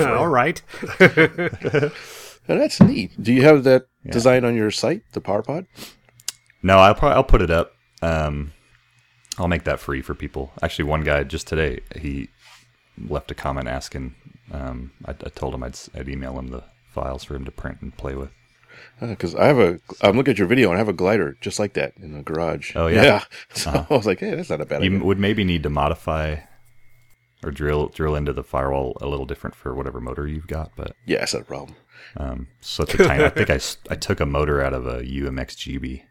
All right. That's neat. Do you have that design on your site, the Power Pod? No, I'll probably I'll put it up. Um, I'll make that free for people. Actually, one guy just today he left a comment asking. Um, I, I told him I'd, s- I'd email him the files for him to print and play with. Because I have a, I'm looking at your video and I have a glider just like that in the garage. Oh, yeah? Uh-huh. So I was like, hey, that's not a bad You idea. would maybe need to modify or drill drill into the firewall a little different for whatever motor you've got, but Yeah, that's not a problem. um, such a tiny. I think I I took a motor out of a UMX GB.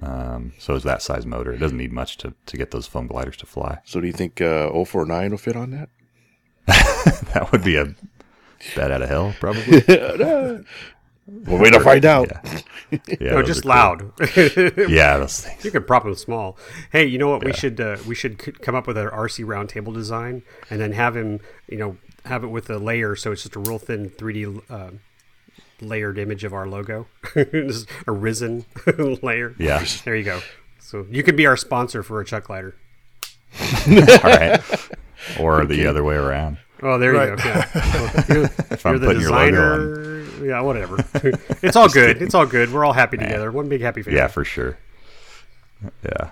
Um, so it's that size motor. It doesn't need much to, to get those foam gliders to fly. So do you think uh, 049 will fit on that? That would be a bat out of hell, probably. We'll wait to find out. Yeah, yeah No, just are cool. loud. Yeah, those things. You could prop them small. Hey, you know what? We should uh, we should come up with an RC roundtable design, and then have him, you know, have it with a layer, so it's just a real thin 3D uh, layered image of our logo, Just a risen layer. Yeah. there you go. So you could be our sponsor for a chuck glider. All right. Or the other way around. Oh, there Right. you go. Yeah. Well, you're, If I'm you're the putting your logo designer. Yeah, whatever. it's all good. It's all good. We're all happy together. One big happy family. Yeah, for sure. Yeah.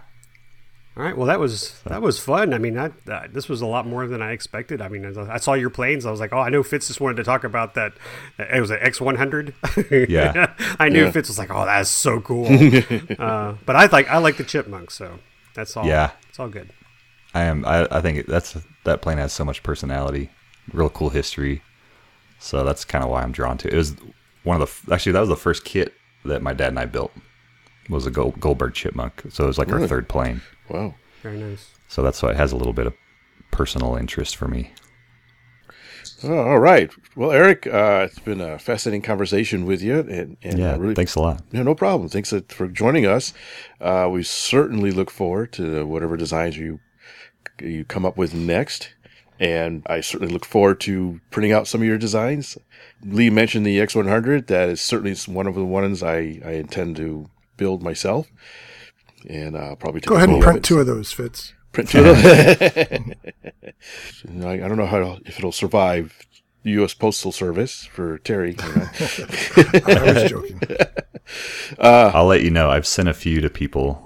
All right. Well, that was that was fun. I mean, that, uh, this was a lot more than I expected. I mean, as I saw your planes. I was like, oh, I know Fitz just wanted to talk about that. uh, It was an X one hundred. Yeah. I knew Yeah. Fitz was like, oh, that's so cool. uh, but I like I like the chipmunks, so that's all. Yeah. it's all good. I am. I, I think that's that plane has so much personality, real cool history. So that's kind of why I'm drawn to it. It was one of the actually that was the first kit that my dad and I built was a Gold, Goldberg chipmunk. So it was like our third plane. Wow. Very nice. So that's why it has a little bit of personal interest for me. Oh, all right. Well, Eric, uh, it's been a fascinating conversation with you, and, and Yeah, really, thanks a lot. Yeah, no problem. Thanks uh, for joining us. Uh, we certainly look forward to whatever designs you you come up with next, and I certainly look forward to printing out some of your designs. Lee mentioned the X100. That is certainly one of the ones I, I intend to build myself, and uh, probably take Go ahead and photo of print two of those, Fitz. Print two of them. I, I don't know how it'll, if it'll survive the U.S. Postal Service for Terry. you know. I was joking. I'll let you know. I've sent a few to people,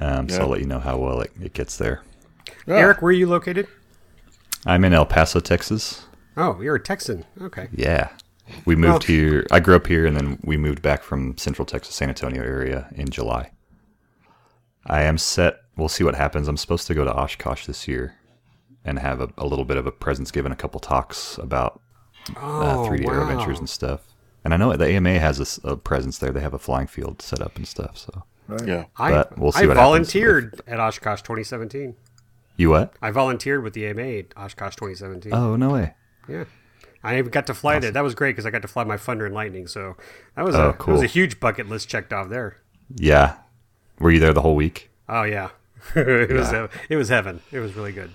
um, so I'll let you know how well it, it gets there. Ah. Eric, where are you located? I'm in El Paso, Texas. Oh, you're a Texan. Okay. Yeah. We moved Well- here. I grew up here, and then we moved back from Central Texas, San Antonio area in July. I am set. We'll see what happens. I'm supposed to go to Oshkosh this year and have a, a little bit of a presence given, a couple talks about uh, Oh, 3D Aero wow. Ventures and stuff. And I know the AMA has a presence there. They have a flying field set up and stuff. So yeah. I, we'll see I what happens volunteered at Oshkosh 2017. You what? I volunteered with the AMA at Oshkosh 2017. Oh no way! Yeah. I even got to fly there. That was great because I got to fly my Thunder and Lightning. So that was Oh, a that was a huge bucket list checked off there. Yeah. Were you there the whole week? Oh yeah, it was uh, it was heaven. It was really good.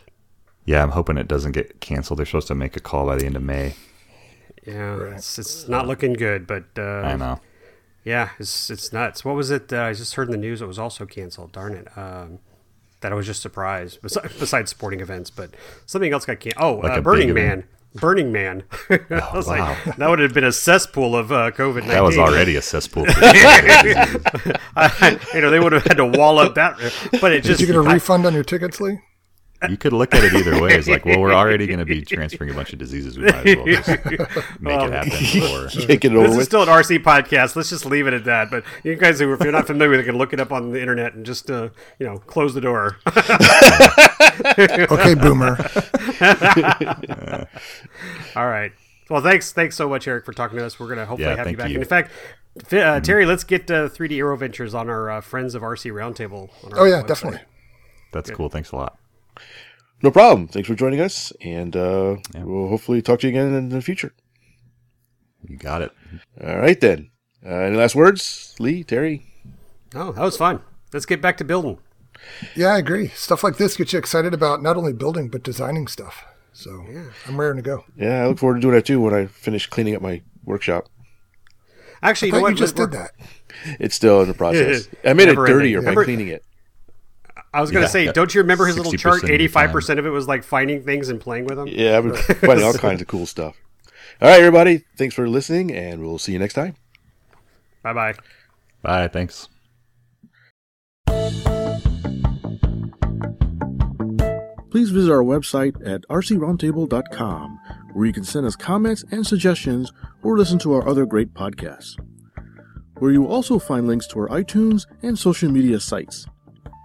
Yeah, I'm hoping it doesn't get canceled. They're supposed to make a call by the end of May. Yeah, it's, it's not looking good, but uh, I know. Yeah, it's it's nuts. What was it? Uh, I just heard in the news it was also canceled. Darn it. Um, that I was just surprised. Besides, besides sporting events, but something else got canceled. Oh, Like uh, Burning Man. event? Burning Man. I was wow. like, that would have been a cesspool of uh, COVID nineteen. That was already a cesspool. For you know, they would have had to wall up that. But it Did just you get a I- refund on your tickets, Lee? You could look at it either way. It's like, well, we're already going to be transferring a bunch of diseases. We might as well just make it happen. Or Can't it over This is still an RC podcast. Let's just leave it at that. But you guys, who, if you're not familiar with it, can look it up on the internet and just, uh, you know, close the door. Okay, boomer. All right. Well, thanks, thanks so much, Eric, for talking to us. We're gonna hopefully Yeah, have you back. you. And in fact, Fi- uh, Terry, let's get uh, 3D Aero Ventures on our uh, Friends of RC Roundtable. On our Oh yeah, website. definitely. that's cool. Thanks a lot. No problem. Thanks for joining us, and uh, we'll hopefully talk to you again in the future. You got it. All right, then. Uh, any last words, Lee, Terry? Oh, that was fun. Let's get back to building. Yeah, I agree. Stuff like this gets you excited about not only building but designing stuff. So yeah. I'm raring to go. Yeah, I look forward to doing that too when I finish cleaning up my workshop. Actually, I you know what? you just did that. It's still in the process. I made it Never ending. dirtier by Remember- cleaning it. I was gonna Yeah, say, yeah. don't you remember his little chart? of the time. Eighty-five percent of it was like finding things and playing with them. Yeah, I've finding all kinds of cool stuff. All right, everybody. Thanks for listening, and we'll see you next time. Bye bye. Bye. Thanks. please visit our website at rcroundtable.com, where you can send us comments and suggestions or listen to our other great podcasts, where you will also find links to our iTunes and social media sites.